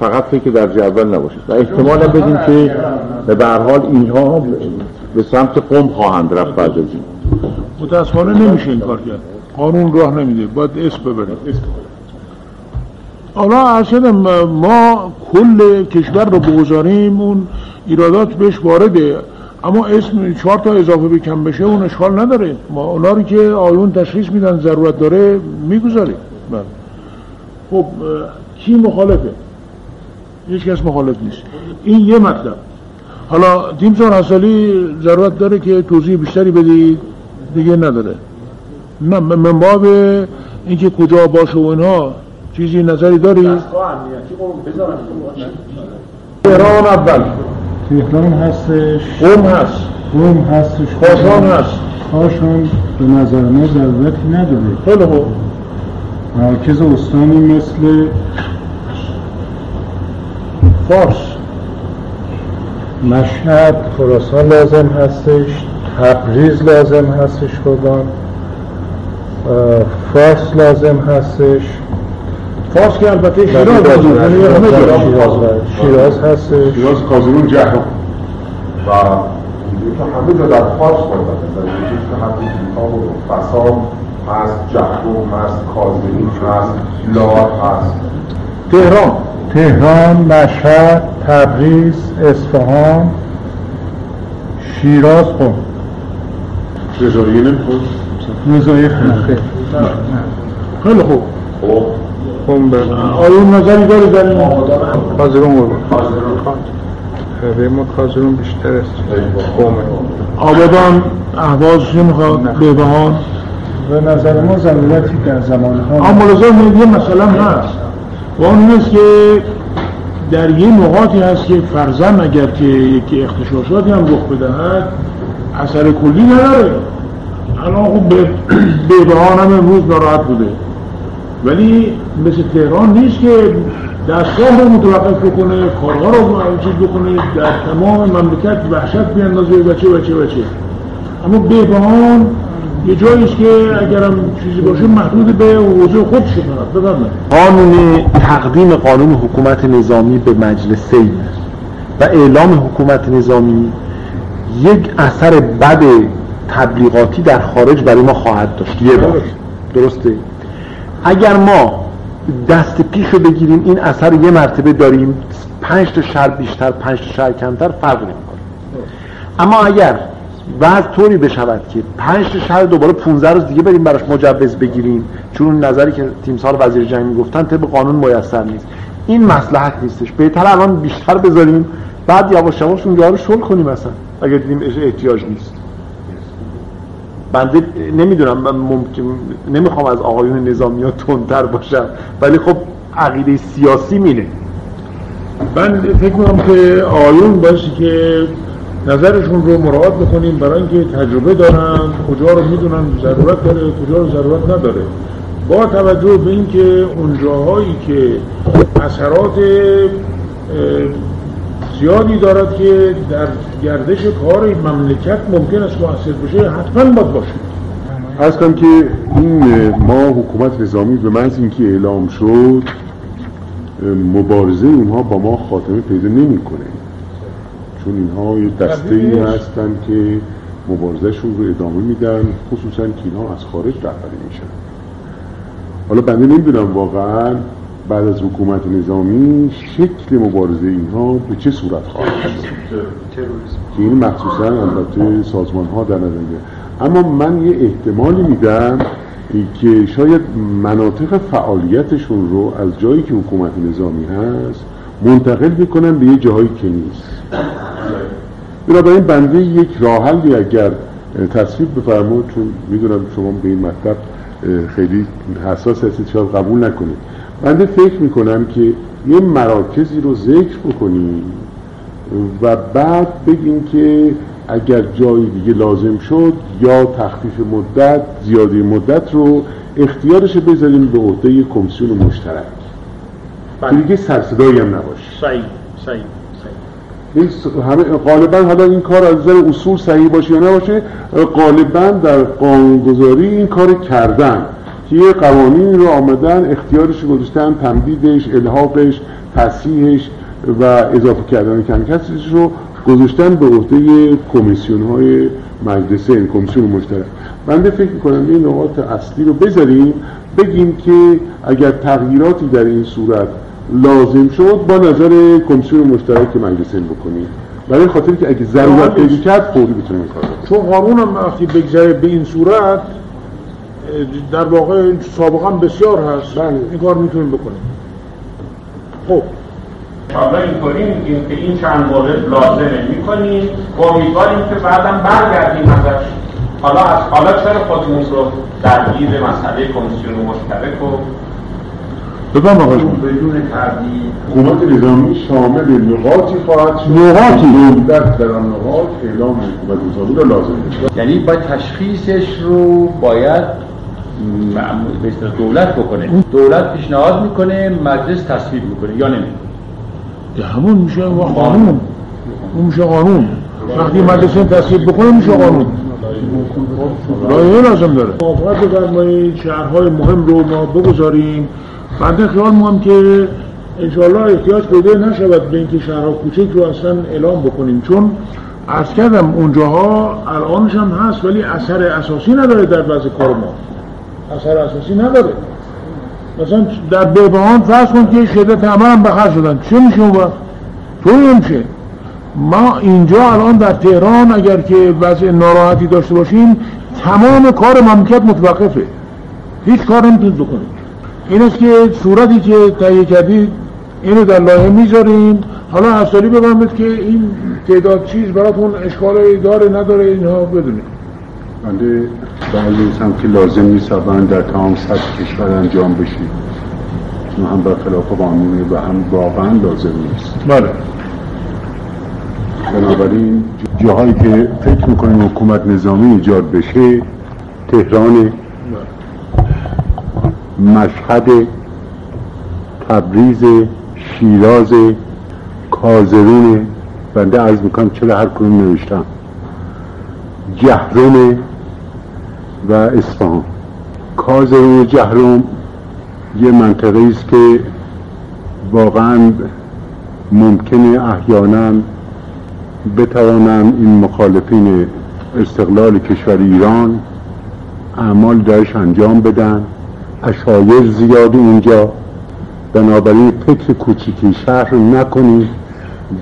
فقط فکر در جدول نباشه. و احتمال هم بدیم که به حال اینها به سمت قوم خواهند رفت بعد از این. متاسفانه نمیشه این کار کرد. قانون راه نمیده. باید اسم ببریم. حالا اصلا ما کل کشور رو بگذاریم اون ایرادات بهش وارده. اما اسم چهار تا اضافه بکن بشه اون اشکال نداره. ما اونا رو که آیون تشخیص میدن ضرورت داره می‌گذاریم. بله. خب کی مخالفه؟ هیچ کس مخالف نیست. این یه مطلب. حالا تیمسار حسالی ضرورت داره که توضیح بیشتری بدید دیگه نداره. نه من باب اینکه کجا باشه و اینها چیزی نظری داری؟ تهران اول. تهران هستش. قوم هست. قوم هستش. خاشان هست. خاشان به نظر ما ضرورتی نداره. خیلی خوب. مرکز استانی مثل فارس مشهد خراسان لازم هستش تبریز لازم هستش خودان فارس لازم هستش. فارس که البته شیراز شیراز هستش. شیراز کازمون جهان. و همه جا در فارس باید که همه فسام هست جهروم هست کازمین هست لار هست. تهران. تهران مشهد تبریز اصفهان شیراز قم رضاییه نمی‌خواد رضاییه خیلی. خیلی. خوب. خب. قم بله. آیون نظری داری؟ در این کازرون قربان به ما کازرون بیشتر است. قومه. آبادان احواز نمی‌خواد بهبهان. به نظر ما ضرورتی در زمان ها اما لازم یه مثلا هست. و اون نیست که در یه نقاطی هست که فرزن اگر که یکی اختشاشاتی هم رخ بدهد اثر کلی نداره. الان خوب به بهبهان هم امروز ناراحت بوده. ولی مثل تهران نیست که دستگاه رو متوقف بکنه کارها رو چیز بکنه در تمام مملکت وحشت بیاندازه بچه بچه بچه اما بهبهان یه جاییست که اگرم چیزی باشه محدود به حوزه فقط بفرمایید قانون تقدیم قانون حکومت نظامی به مجلس و اعلام حکومت نظامی یک اثر بد تبلیغاتی در خارج برای ما خواهد داشت. یه بار. درسته. اگر ما دست پیش رو بگیریم این اثر یه مرتبه داریم پنج تا شهر بیشتر پنج تا شهر کمتر فرق نمی‌کنه. اما اگر وضع طوری بشود که پنج تا شهر دوباره 15 روز دیگه بریم براش مجوز بگیریم. چون نظری که تیمسار وزیر جنگ می‌گفتن طبق قانون میسر نیست. این مصلحت نیستش. بهتر الان بیشتر بذاریم. بعد یواش یواش اون رو شل کنیم مثلا اگر دیدیم احتیاج نیست. بنده نمی‌دونم من ممکن نمی‌خوام از آقایون نظامی ها تندتر باشم. ولی خب عقیده سیاسی مینه. من فکر می‌کنم که آیون باشه که نظرشون رو مراعات بکنیم برای اینکه تجربه دارن کجا رو می‌دونن ضرورت داره کجا رو ضرورت نداره. با توجه به اینکه اون جاهایی که اثرات زیادی دارد که در گردش کار مملکت ممکن است مؤثر بشه حتما باید باشه. از کنم که این ما حکومت نظامی به محض اینکه اعلام شد مبارزه اونها با ما خاتمه پیدا نمی‌کنه. چون اینها یه دسته ای هستن که مبارزهشون رو ادامه میدن خصوصا که اینها از خارج رهبری میشن. حالا بنده نمی‌دونم واقعا بعد از حکومت نظامی شکل مبارزه اینها به چه صورت خواهد شد. که این مخصوصا البته سازمان ها در نظر اما من یه احتمالی میدم که شاید مناطق فعالیتشون رو از جایی که حکومت نظامی هست منتقل بکنن به یه جاهایی که نیست. بنابراین بنده یک راه حلی اگر تصویب بفرمود چون می‌دونم شما به این مطلب خیلی حساس هستید شاید قبول نکنید. بنده فکر می‌کنم که یه مراکزی رو ذکر بکنیم و بعد بگیم که اگر جایی دیگه لازم شد یا تخفیف مدت زیادی مدت رو اختیارش بذاریم به عهده کمیسیون مشترک. که دیگه سرصدایی هم نباشه. صحیح صحیح این همه غالبا حالا این کار از نظر اصول صحیح باشه یا نباشه غالبا در قانونگذاری این کار کردن. که یه قوانین رو آمدن اختیارش گذاشتن تمدیدش الحاقش تصحیحش و اضافه کردن کم رو گذاشتن به عهده کمیسیون های مجلسه کمیسیون مشترک. بنده فکر می‌کنم این نقاط اصلی رو بذاریم بگیم که اگر تغییراتی در این صورت لازم شد با نظر کمیسیون مشترک مجلسین بکنیم برای خاطر که اگه ضرورت پیدا کرد فوری بتونیم کار چون قانون هم وقتی بگذره به این صورت در واقع سابقا بسیار هست. بله. این کار می‌تونیم بکنیم. خب. حالا اینطوری میگیم که این چند مورد لازمه. می‌کنیم. امیدواریم که بعدم برگردیم ازش. حالا از حالا چرا خودمون رو درگیر مسئله کمیسیون مشترک و آقای بدون تردید. حکومت نظامی شامل نقاطی خواهد شد. نقاطی؟ در آن نقاط اعلام حکومت نظامی را لازم یعنی با تشخیصش رو باید به دولت بکنه. دولت پیشنهاد می‌کنه مجلس تصویب می‌کنه. یا نمی‌کنه. یه همون میشه و قانون. اون میشه قانون. وقتی مدرسه تصویب بکنه میشه قانون. لایحه لازم داره. موافقت بفرمایید شهرهای مهم رو ما بگذاریم. بنده خیال می‌کنم که انشاءالله احتیاج پیدا نشود به اینکه شهرها کوچک رو اصلا اعلام بکنیم. چون عرض کردم اونجاها الانش هم هست ولی اثر اساسی نداره در وضع کار ما. اثر اساسی نداره. مثلا در بهبهان فرض کن که شدت عمل هم بخر شدن. چه میشه اون وقت؟ طوری نمیشه. ما اینجا الان در تهران اگر که وضع ناراحتی داشته باشیم تمام کار مملکت متوقفه. هیچ کار نمی‌تونید بکنید این است که صورتی که تهیه کردید اینو در لایحه می‌ذاریم حالا افسری بفرمایید که این تعداد چیز براتون اشکالی داره نداره اینها بدونید. بنده برنویسم که لازم نیست اولا در تمام سطح کشور انجام بشه. چون هم برخلاف قانونه و هم واقعا لازم نیست. بله. بنابراین جاهایی که فکر می‌کنیم حکومت نظامی ایجاد بشه تهران مشهد تبریز شیراز کازرون. بنده عرض می‌کنم چرا هر کدوم نوشتم. جهرم و اصفهان. کازرون جهرم یه منطقه است که واقعا ممکنه احیانا بتوانند این مخالفین استقلال کشور ایران اعمال درش انجام بدن. اشایر زیاد اونجا بنابراین فکر کوچیکی شهر نکنیم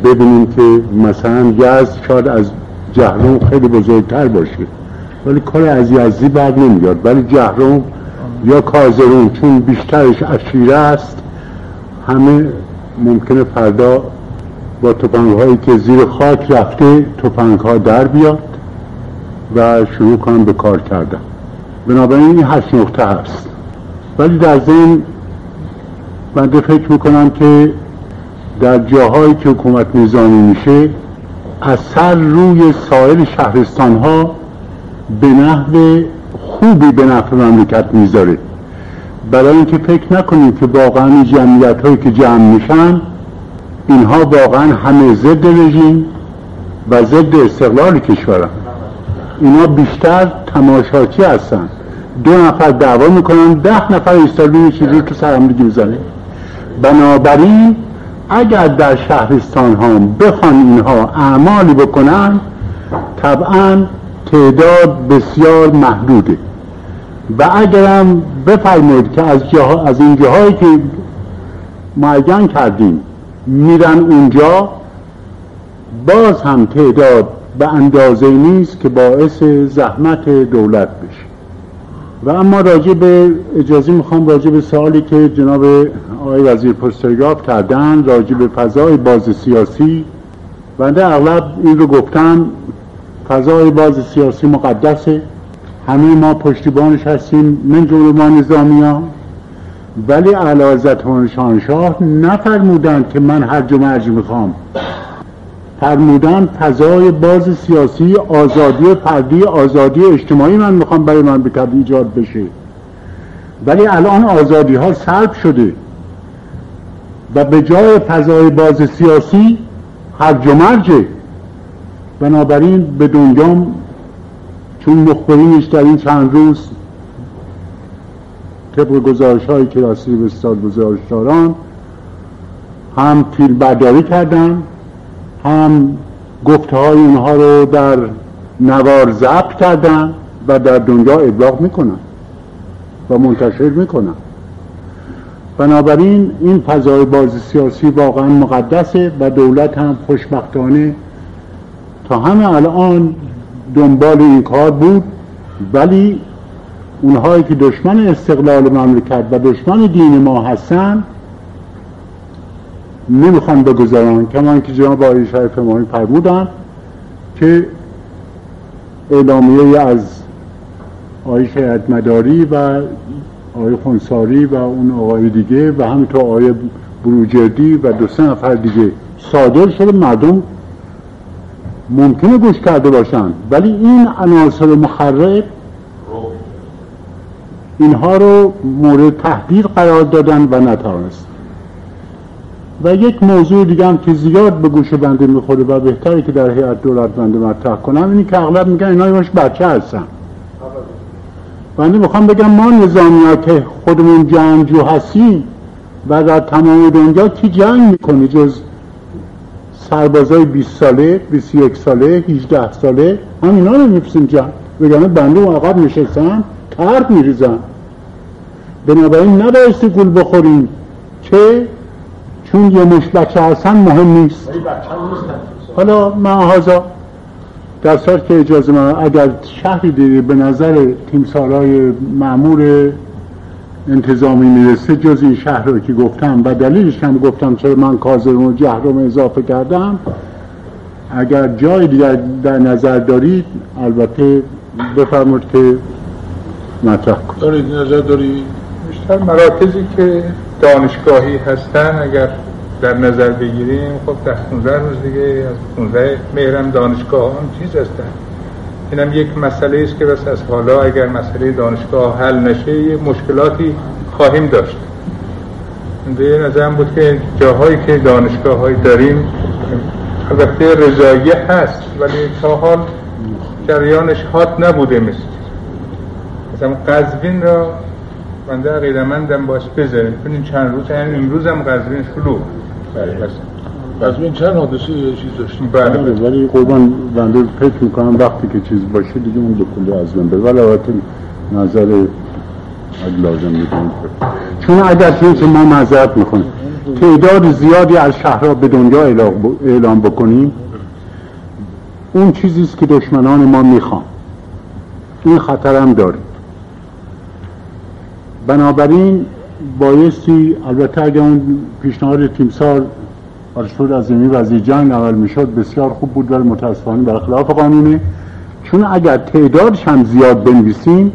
ببینیم که مثلا یزد شاید از جهرم خیلی بزرگتر باشه. ولی کار از یزدی بر نمیاد. ولی جهرم یا کازرون چون بیشترش اشیره است همه ممکنه فردا با توپنگ هایی که زیر خاک رفته توپنگ ها در بیاد و شروع کنم به کار کردن. بنابراین این هشت نقطه هست. ولی در ذهن بنده فکر می‌کنم که در جاهایی که حکومت نظامی میشه اثر روی سایر شهرستان ها به نحو خوبی به نفع مملکت می‌ذاره. برای اینکه فکر نکنیم که واقعا این جمعیت هایی که جمع میشن اینها واقعا همه ضد رژیم و ضد استقلال کشورن. اینا بیشتر تماشاچی هستن. دو نفر دعوا می‌کنن ده نفر ایستادون چیزی تو سرم می‌زنه بنابراین اگر در شهرستان ها بخوان اینها اعمالی بکنن طبعا تعداد بسیار محدوده. و اگرم بفرمایید که از, جاها از این جاهایی که معین کردیم میرن اونجا باز هم تعداد به اندازه نیست که باعث زحمت دولت بشه. و اما راجع به اجازه می‌خوام راجع به سوالی که جناب آقای وزیر پسترگاف کردن راجع به فضای باز سیاسی بنده اغلب این رو گفتم فضای باز سیاسی مقدسه. همه ما پشتیبانش هستیم من جمله ما نظامیان ولی اعلی حضرت شاهنشاه نفرمودند که من هر مرج می‌خوام فرمودن فضای باز سیاسی آزادی فردی آزادی اجتماعی من می‌خوام برای من به ایجاد بشه. ولی الان آزادی ها سلب شده. و به جای فضای باز سیاسی هرج و مرجه بنابراین به دنیام چون مخبرینش در این چند روز. طبق گزارش راستی به استاد گزارشداران هم فیلم برداری کردن. هم گفته های اونها رو در نوار ضبط کردن و در دنیا ابلاغ می‌کنن و منتشر می‌کنن. بنابراین این فضای بازی سیاسی واقعا مقدسه و دولت هم خوشبختانه تا همه الان دنبال این کار بود ولی اونهایی که دشمن استقلال مملکت و دشمن دین ما هستن نمی‌خوان بگذارن کما که جناب آقای شریف امامی فرمودن که اعلامیه از آقای شهید مداری و آقای خونساری و اون آقای دیگه و همینطور آقای بروجردی و دو سه نفر دیگه صادر شده مردم ممکنه گوش کرده باشن. ولی این عناصر مخرب اینها رو مورد تهدید قرار دادن و نتوانست. و یک موضوع دیگه هم که زیاد به گوش بنده می‌خوره و بهتره که در هیئت دولت بنده مطرح کنم اینی که اغلب میگن اینا باش بچه هستن. بنده می‌خوام بگم ما که خودمون جنگجو هستیم و در تمام دنیا کی جنگ می‌کنه جز سربازای 20 ساله 21 ساله 18 ساله؟ هم اینا رو میپسیم جنگ. بگم بنده اون عقب نشستم ترد میریزن. بنابراین نبایستی گول بخوریم. که چون یه مش بچه هستن مهم نیست. حالا معهازا در صورت که اجازه من اگر شهری دیگه به نظر تیمسارای معمور انتظامی می‌رسه جز این شهر رو که گفتم و دلیلش هم گفتم چرا من کازرون و جهرم اضافه کردم. اگر جای دیگر در نظر دارید البته بفرمود که مطرح کنید. دارید نظر دارید؟ بیشتر مراکزی که دانشگاهی هستن اگر در نظر بگیریم خب در 15 روز دیگه از 15 مهرم دانشگاه هم چیز هستن. اینم یک مسئله است که بس از حالا اگر مسئله دانشگاه حل نشه یه مشکلاتی خواهیم داشت. به نظرم بود که جاهایی که دانشگاه هایی داریم البته رضاییه هست ولی تا حال جریانش هات نبوده مثل. مثلا قزوین را بنده عقیدمندم باش بذاریم این چند روز یعنی امروز هم قزوین شلوغ. قزوین چند حادثه یه چیز داشتیم؟ بله. ولی قربان بنده فکر می‌کنم وقتی که چیز باشه دیگه اون دو کلی از من بره ولی البته نظر اگه لازم می‌کنم چون اگر که ما معذرت می‌کنیم تعداد زیادی از شهرها به دنیا اعلام بکنیم. اون چیزیست که دشمنان ما می‌خوان. این خطر هم داریم. بنابراین بایستی البته اگر اون پیشنهاد تیمسار آرشتور عظیمی وزیر جنگ عمل می‌شد بسیار خوب بود ولی متاسفانه برخلاف قانونه. چون اگر تعدادش هم زیاد بنویسیم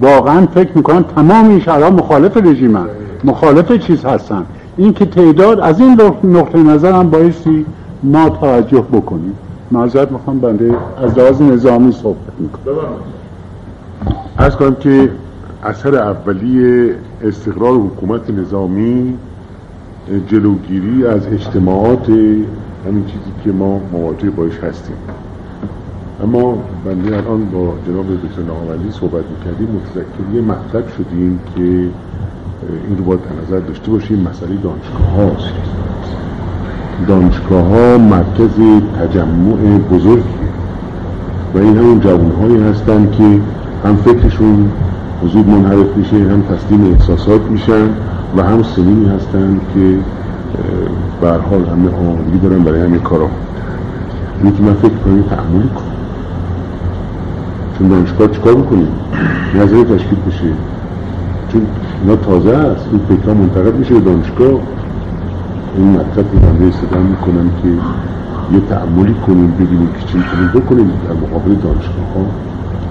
واقعا فکر می‌کنم تمام این شهرها مخالف رژیمن مخالف چیز هستن. این که تعداد از این نقطه نظر هم بایستی ما توجه بکنیم. معذرت می‌خوام بنده از لحاظ نظامی صحبت می‌کنم. از کنم که اثر اولی استقرار حکومت نظامی جلوگیری از اجتماعات همین چیزی که ما مواجه باش هستیم. اما بنده الان با جناب دکتر ناولی صحبت می‌کردیم متذکر یه مطلب شدیم که این رو باید نظر داشته باشیم. مسئله دانشگاه هاست. دانشگاه ها مرکز تجمع بزرگیه و این همون جوان هایی هستن که هم فکرشون وجود منحرف میشه هم تسلیم احساسات میشن و هم سنینی هستن که به حال همه آمادگی دارن برای همه کارا. اینی که من فکر کنم تعملی کنم چون دانشگاه چیکار می‌کنیم نظری تشکیل بشه. چون اینا تازه است. این فکرها منتقل میشه به دانشگاه. این مطلب رو بنده استدام می‌کنم که یه تعملی کنیم ببینیم که چی می‌تونیم بکنیم در مقابل دانشگاه ها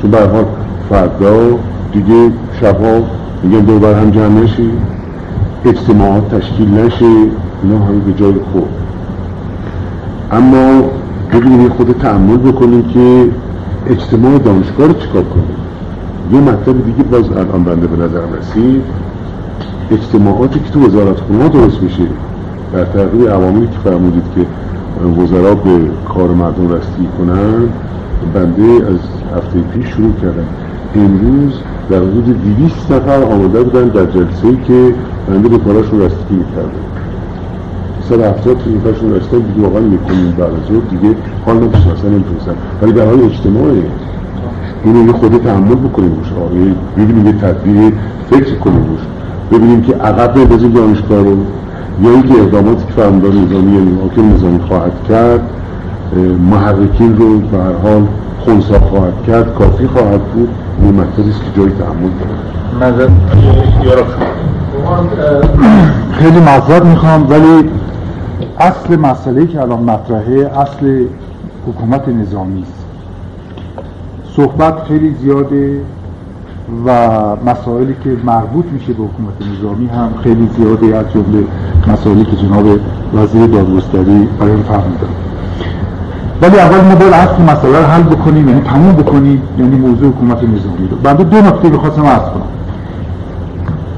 چون به حال فردا دیگه شبها میگن دو بر هم جمع نشی اجتماعات تشکیل نشه اینا همه به جای خود اما ببینیم خود تعمل بکنیم که اجتماع دانشگاه رو چیکار کنیم یه مطلب دیگه باز الان بنده به نظرم رسید. اجتماعاتی که تو وزارت خونه درست میشه. در تغییر عواملی که فرمودید که وزرا به کار مردم رسیدگی کنن بنده از هفته پیش شروع کردم. امروز در حدود 200 نفر آمده بودن در جلسه ای که بنده به کاراشون رسیدگی می‌کردم سر هفتاد که میکاشون رسته دیگه واقعا می‌کنیم بعد از ظهر. دیگه حال نمیشه اصلا نمی‌تونستن. ولی در حال اجتماعه. اینو یه خود تحمل بکنیم روش. ببینیم یه تدبیر فکر کنیم روش. ببینیم که عقب بندازیم دانشگاه رو یا اینکه اقداماتی که فرماندار نظامی یعنی حاکم نظامی خواهد کرد محرکین رو به هر حال خونسا خواهد کرد کافی خواهد بود. این مطلبی است که جای تحمل داره. خیلی معذرت می‌خوام ولی اصل مسئله که الان مطرحه اصل حکومت نظامی است. صحبت خیلی زیاده و مسائلی که مربوط میشه به حکومت نظامی هم خیلی زیاده از جمله مسائلی که جناب وزیر دادگستری بیان فرمودن ولی اول ما باید اصل مسئله رو حل بکنیم یعنی تموم بکنیم یعنی موضوع حکومت نظامی رو. بنده دو نکته می‌خواستم عرض کنم.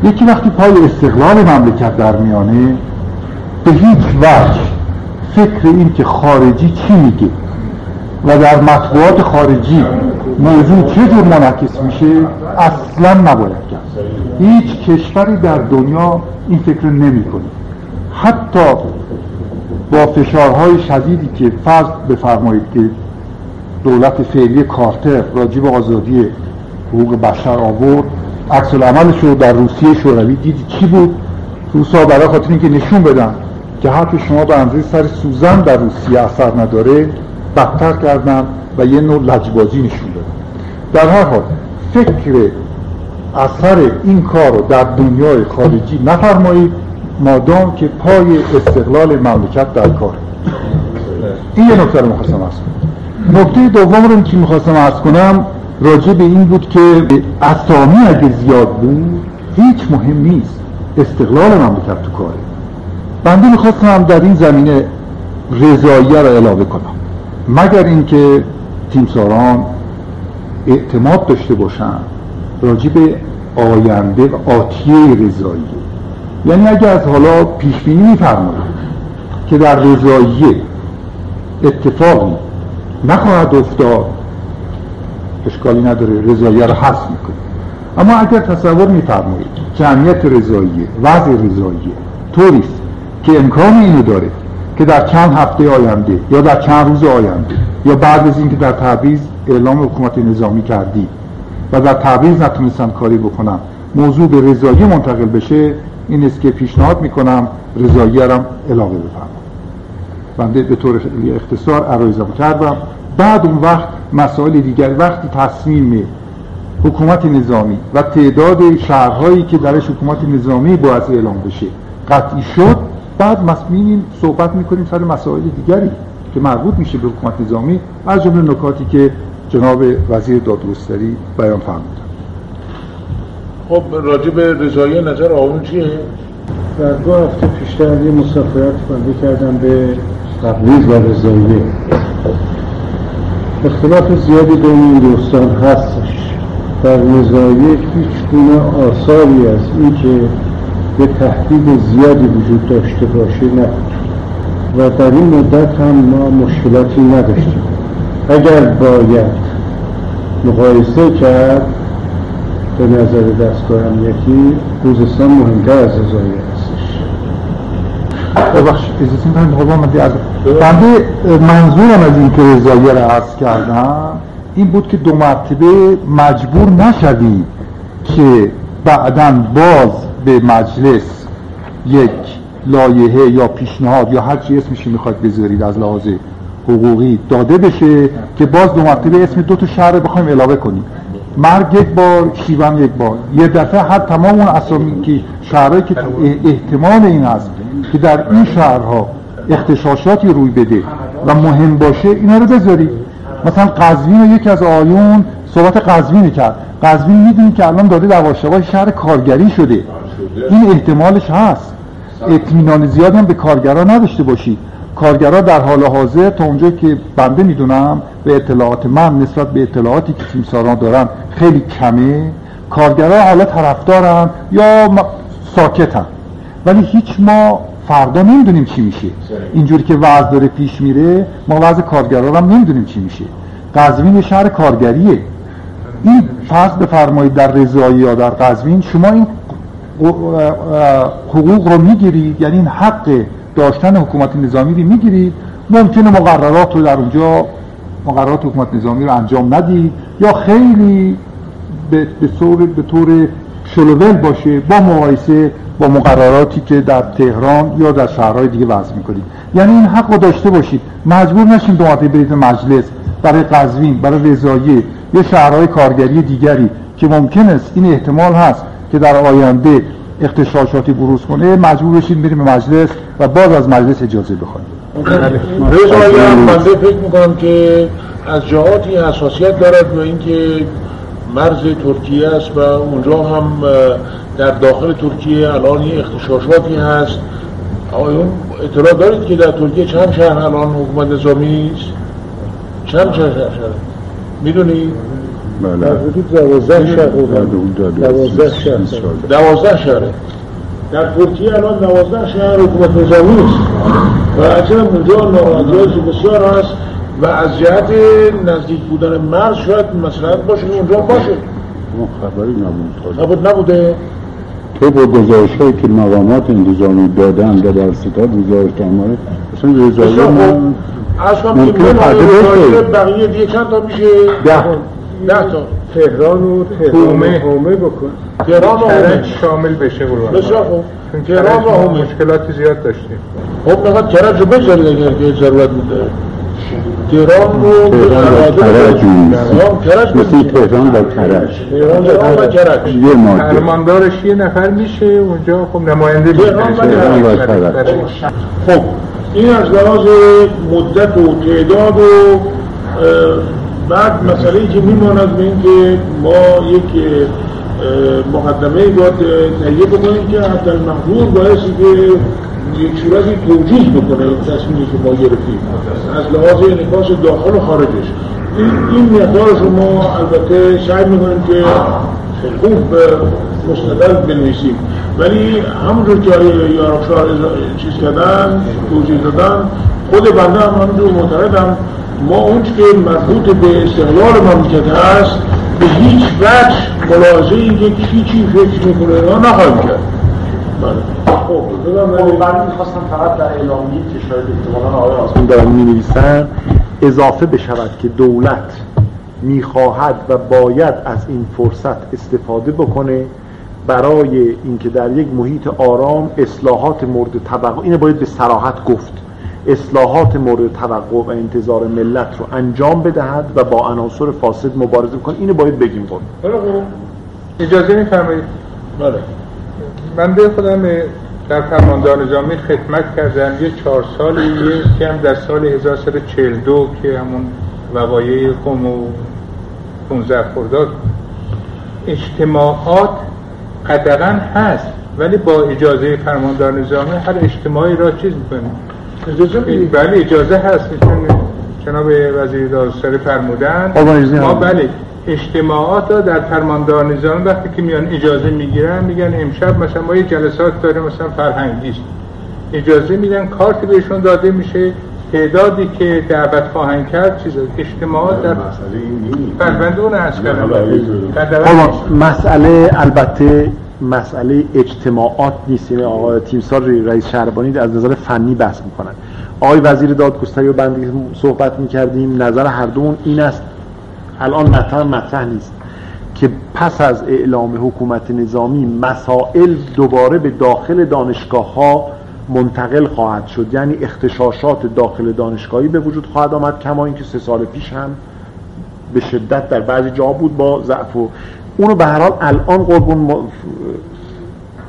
یکی وقتی پای استقلال مملکت در میانه به هیچ وجه فکر این که خارجی چی میگه و در مطبوعات خارجی موضوع چه جور منعکس میشه اصلا نباید کرد. هیچ کشوری در دنیا این فکر نمی‌کنه. حتی با فشارهای شدیدی که فرض بفرمایید که دولت فعلی کارتر راجع به آزادی حقوق بشر آورد عکس العملش رو در روسیه شوروی دیدی چی بود؟ روسا برای خاطر اینکه نشون بدن که حرف شما به اندازه سر سوزن در روسیه اثر نداره بدتر کردن و یه نوع لجبازی نشون دادن. در هر حال فکر اثر این کار رو در دنیای خارجی نفرمایید. مادام که پای استقلال مملکت در کار. این یه نکته رو می‌خواستم کنم. نکته دوم رو که می‌خواستم عرض کنم راجع به این بود که اسامی اگه زیاد بود هیچ مهم نیست. استقلال مملکت تو کاره. بنده می‌خواستم در این زمینه رضاییه رو علاوه کنم. مگر اینکه تیمساران اعتماد داشته باشن راجع به آینده و آتیه رضاییه یعنی اگه از حالا پیش بینی می‌فرمایید که در رضاییه اتفاقی نخواهد افتاد اشکالی نداره رضاییه رو حذف می‌کنه اما اگر تصور میفرمایید جمعیت رضاییه وضع رضاییه طوریست که امکان اینو داره که در چند هفته آینده یا در چند روز آینده یا بعد از اینکه در تبریز اعلام حکومت نظامی کردی و در تبریز نتونستن کاری بکنم موضوع به رضاییه منتقل بشه این است که پیشنهاد می‌کنم رضاییه رم علاقه بفرمایید. بنده به طور خیلی اختصار عرایزم کردم. بعد اون وقت مسائل دیگر وقتی تصمیم حکومت نظامی و تعداد شهرهایی که درش حکومت نظامی باید اعلام بشه قطعی شد بعد مسئولین صحبت می‌کنیم سر مسائل دیگری که مربوط میشه به حکومت نظامی از جمله نکاتی که جناب وزیر دادگستری بیان فرمودن خب راجع به رضایی نظر آقایون چیه؟ در دو هفته پیشتر یه مسافرت بنده کردم به تبریز و رضاییه اختلاف زیادی بین این دوستان هستش. در رضاییه هیچ گونه آثاری از اینکه یه تهدید زیادی وجود داشته باشه نبود. و در این مدت هم ما مشکلاتی نداشتیم. اگر باید مقایسه کرد به نظر دستگاه امنیتی خوزستان مهمتر از رضاییه هستش. ببخشید اجازه می‌فرمایید قربان من از بنده منظورم از این که را عرض کردم این بود که دو مرتبه مجبور نشوید که بعدا باز به مجلس یک لایحه یا پیشنهاد یا هر چی اسمشی می‌خواد بذارید از لحاظ حقوقی داده بشه که باز دو مرتبه اسم دو تا شهر بخوایم علاوه کنیم. مرگ یک بار یک بار. یه دفعه هر تمام اون اسامی که شهرهایی که احتمال این هست که در این شهرها اختشاشاتی روی بده و مهم باشه اینا رو بذارید. مثلا قزوین یکی از آیون صحبت قزوین کرد. قزوین می‌دونید که الان داده در شهر کارگری شده. این احتمالش هست. اطمینان زیادی هم به کارگرا نداشته باشید کارگرا در حال حاضر تا اونجایی که بنده می‌دونم به اطلاعات من نسبت به اطلاعاتی که تیمساران دارن خیلی کمه کارگرا حالا طرفدارن یا ساکتن. ولی هیچ ما فردا نمی‌دونیم چی میشه. اینجوری که وضع داره پیش میره ما وضع کارگرا رو هم نمی‌دونیم چی میشه. قزوین شهر کارگریه. این فرض بفرمایید در رضایی یا در قزوین شما این حقوق رو می‌گیرید یعنی این حق داشتن حکومت نظامی رو می‌گیرید. ممکنه مقررات رو در اونجا مقررات حکومت نظامی رو انجام ندید. یا خیلی به طور به طور شلوول باشه با مقایسه با مقرراتی که در تهران یا در شهرهای دیگه وضع می‌کنید. یعنی این حق رو داشته باشید. مجبور نشین دو مرتبه برید مجلس برای قزوین برای رضایه یه شهرهای کارگری دیگری که ممکن است. این احتمال هست که در آینده اختشاشاتی بروز کنه مجبور بشید بریم به مجلس و بعد از مجلس اجازه هم بنده فکر می‌کنم که از جهاتی حساسیت دارد و اینکه مرز ترکیه است و اونجا هم در داخل ترکیه الان اختشاشاتی هست. آیون اطلاع دارید که در ترکیه چند شهر الان حکومت نظامی است؟ چند شهر شهر؟ می‌دونی؟ بله. دوازده شهر دوازده شهر. دوازده شهره در ترکیه الان دوازده شهر حکومت نظامی است. و اصلا اونجا ناراحتی بسیار هست و از جهت نزدیک بودن مرز شاید مثلا باشه اونجا باشه. ما خبری نبود نبود نبوده. تو با گزارش هایی که مقامات انتظامی دادن و در ستاد گزارش آماره اصلا رضایه من اصلا که. بقیه دیگه چند تا میشه؟ ده. ده تا تهران و هومه. هومه بکن. تهران و هومه کرج شامل بشه قربان بسیار خوب. چون تهران و ما هومه مشکلاتی زیاد داشتیم. خب نقد کرج رو بذارید اگر که ضرورت بوده. تهران رو تهران و کرج. تهران کرج مثل. تهران و کرج تهران و کرج یه ماده. فرماندارش یه نفر میشه اونجا. خب نماینده تهران میشه و تهران و کرج خب این از لحاظ مدت و تعداد و بعد مسئله که میماند به این که ما یک مقدمه باید تهیه بکنیم که حتی المحضور باعثی که یک صورتی توجیه بکنه تصمیمی که ما گرفتیم. از لحاظ انعکاس داخل و خارجش. این, این مقدارش رو ما البته سعی می‌کنیم که خوب مستدل بنویسیم. ولی همونجور که آقای یارفشار چیز کردن توضیح دادن خود بنده هم همونجور معتقدم ما اون که مربوط به استقلال مملکت هست به هیچ وجه ملاحظه این که کی چی فکر می‌کنه اینا نخواهیم کرد. بله. خب ولی- من می‌خواستم فقط در اعلامیه که شاید احتمالا آقای دارن اضافه بشود که دولت می‌خواهد و باید از این فرصت استفاده بکنه برای اینکه در یک محیط آرام اصلاحات مورد توقع اینو باید به صراحت گفت. اصلاحات مورد توقع و انتظار ملت رو انجام بدهد و با عناصر فاسد مبارزه کنه اینو باید بگیم خود خیلی خوب. اجازه میفرمایید؟ بله. من به خودم در فرماندار نظامی خدمت کردم. یه چهار سال یکی هم در سال 1342 که همون وقایع قم و 15 خرداد. اجتماعات قدغن هست ولی با اجازه فرماندار نظامی هر اجتماعی را چیز می‌کنیم اجازه بدید. بله اجازه هست. چون جناب وزیر دادگستری فرمودن. ما. بله اجتماعات را در فرماندار نظام وقتی که میان اجازه می‌گیرن میگن امشب مثلا ما یه جلسات داریم مثلا فرهنگی است. اجازه میدن کارت بهشون داده میشه. تعدادی که دعوت خواهند کرد چیز اجتماعات در فرزند اون از آقا مسئله البته مسئله اجتماعات نیست. یعنی آقای تیمسار رئیس شهربانی از نظر فنی بحث می‌کنن. آقای وزیر دادگستری و بندی صحبت می‌کردیم. نظر هر دومون این است. الان مطرح مطرح نیست که پس از اعلام حکومت نظامی مسائل دوباره به داخل دانشگاه ها منتقل خواهد شد. یعنی اختشاشات داخل دانشگاهی به وجود خواهد آمد کما اینکه سه سال پیش هم به شدت در بعضی جا بود با ضعف و اونو به هر حال الان قربون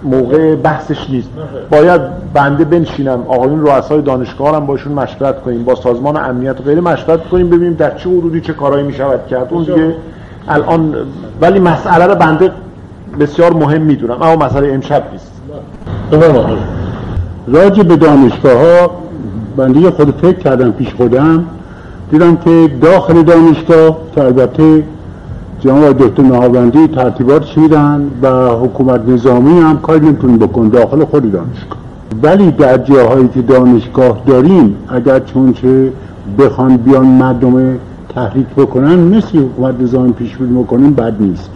موقع بحثش نیست. باید بنده بنشینم. آقایون رؤسای دانشگاه هم باشون مشورت کنیم. با سازمان امنیت و غیره مشورت کنیم ببینیم در چه حدودی چه کارهایی می‌شود کرد. اون دیگه الان ولی مسئله رو بنده بسیار مهم می‌دونم. اما مسئله امشب نیست. راجع به دانشگاه ها بنده خود فکر کردم پیش خودم. دیدم که داخل دانشگاه که البته جناب دکتر نهاوندی ترتیبات میدن و حکومت نظامی هم کاری نمی‌تونه بکن داخل خود دانشگاه. ولی در جاهایی که دانشگاه داریم اگر چونچه بخوان بیان مردم تحریک بکنن مثل حکومت نظامی پیش بینی بکنیم بد نیست.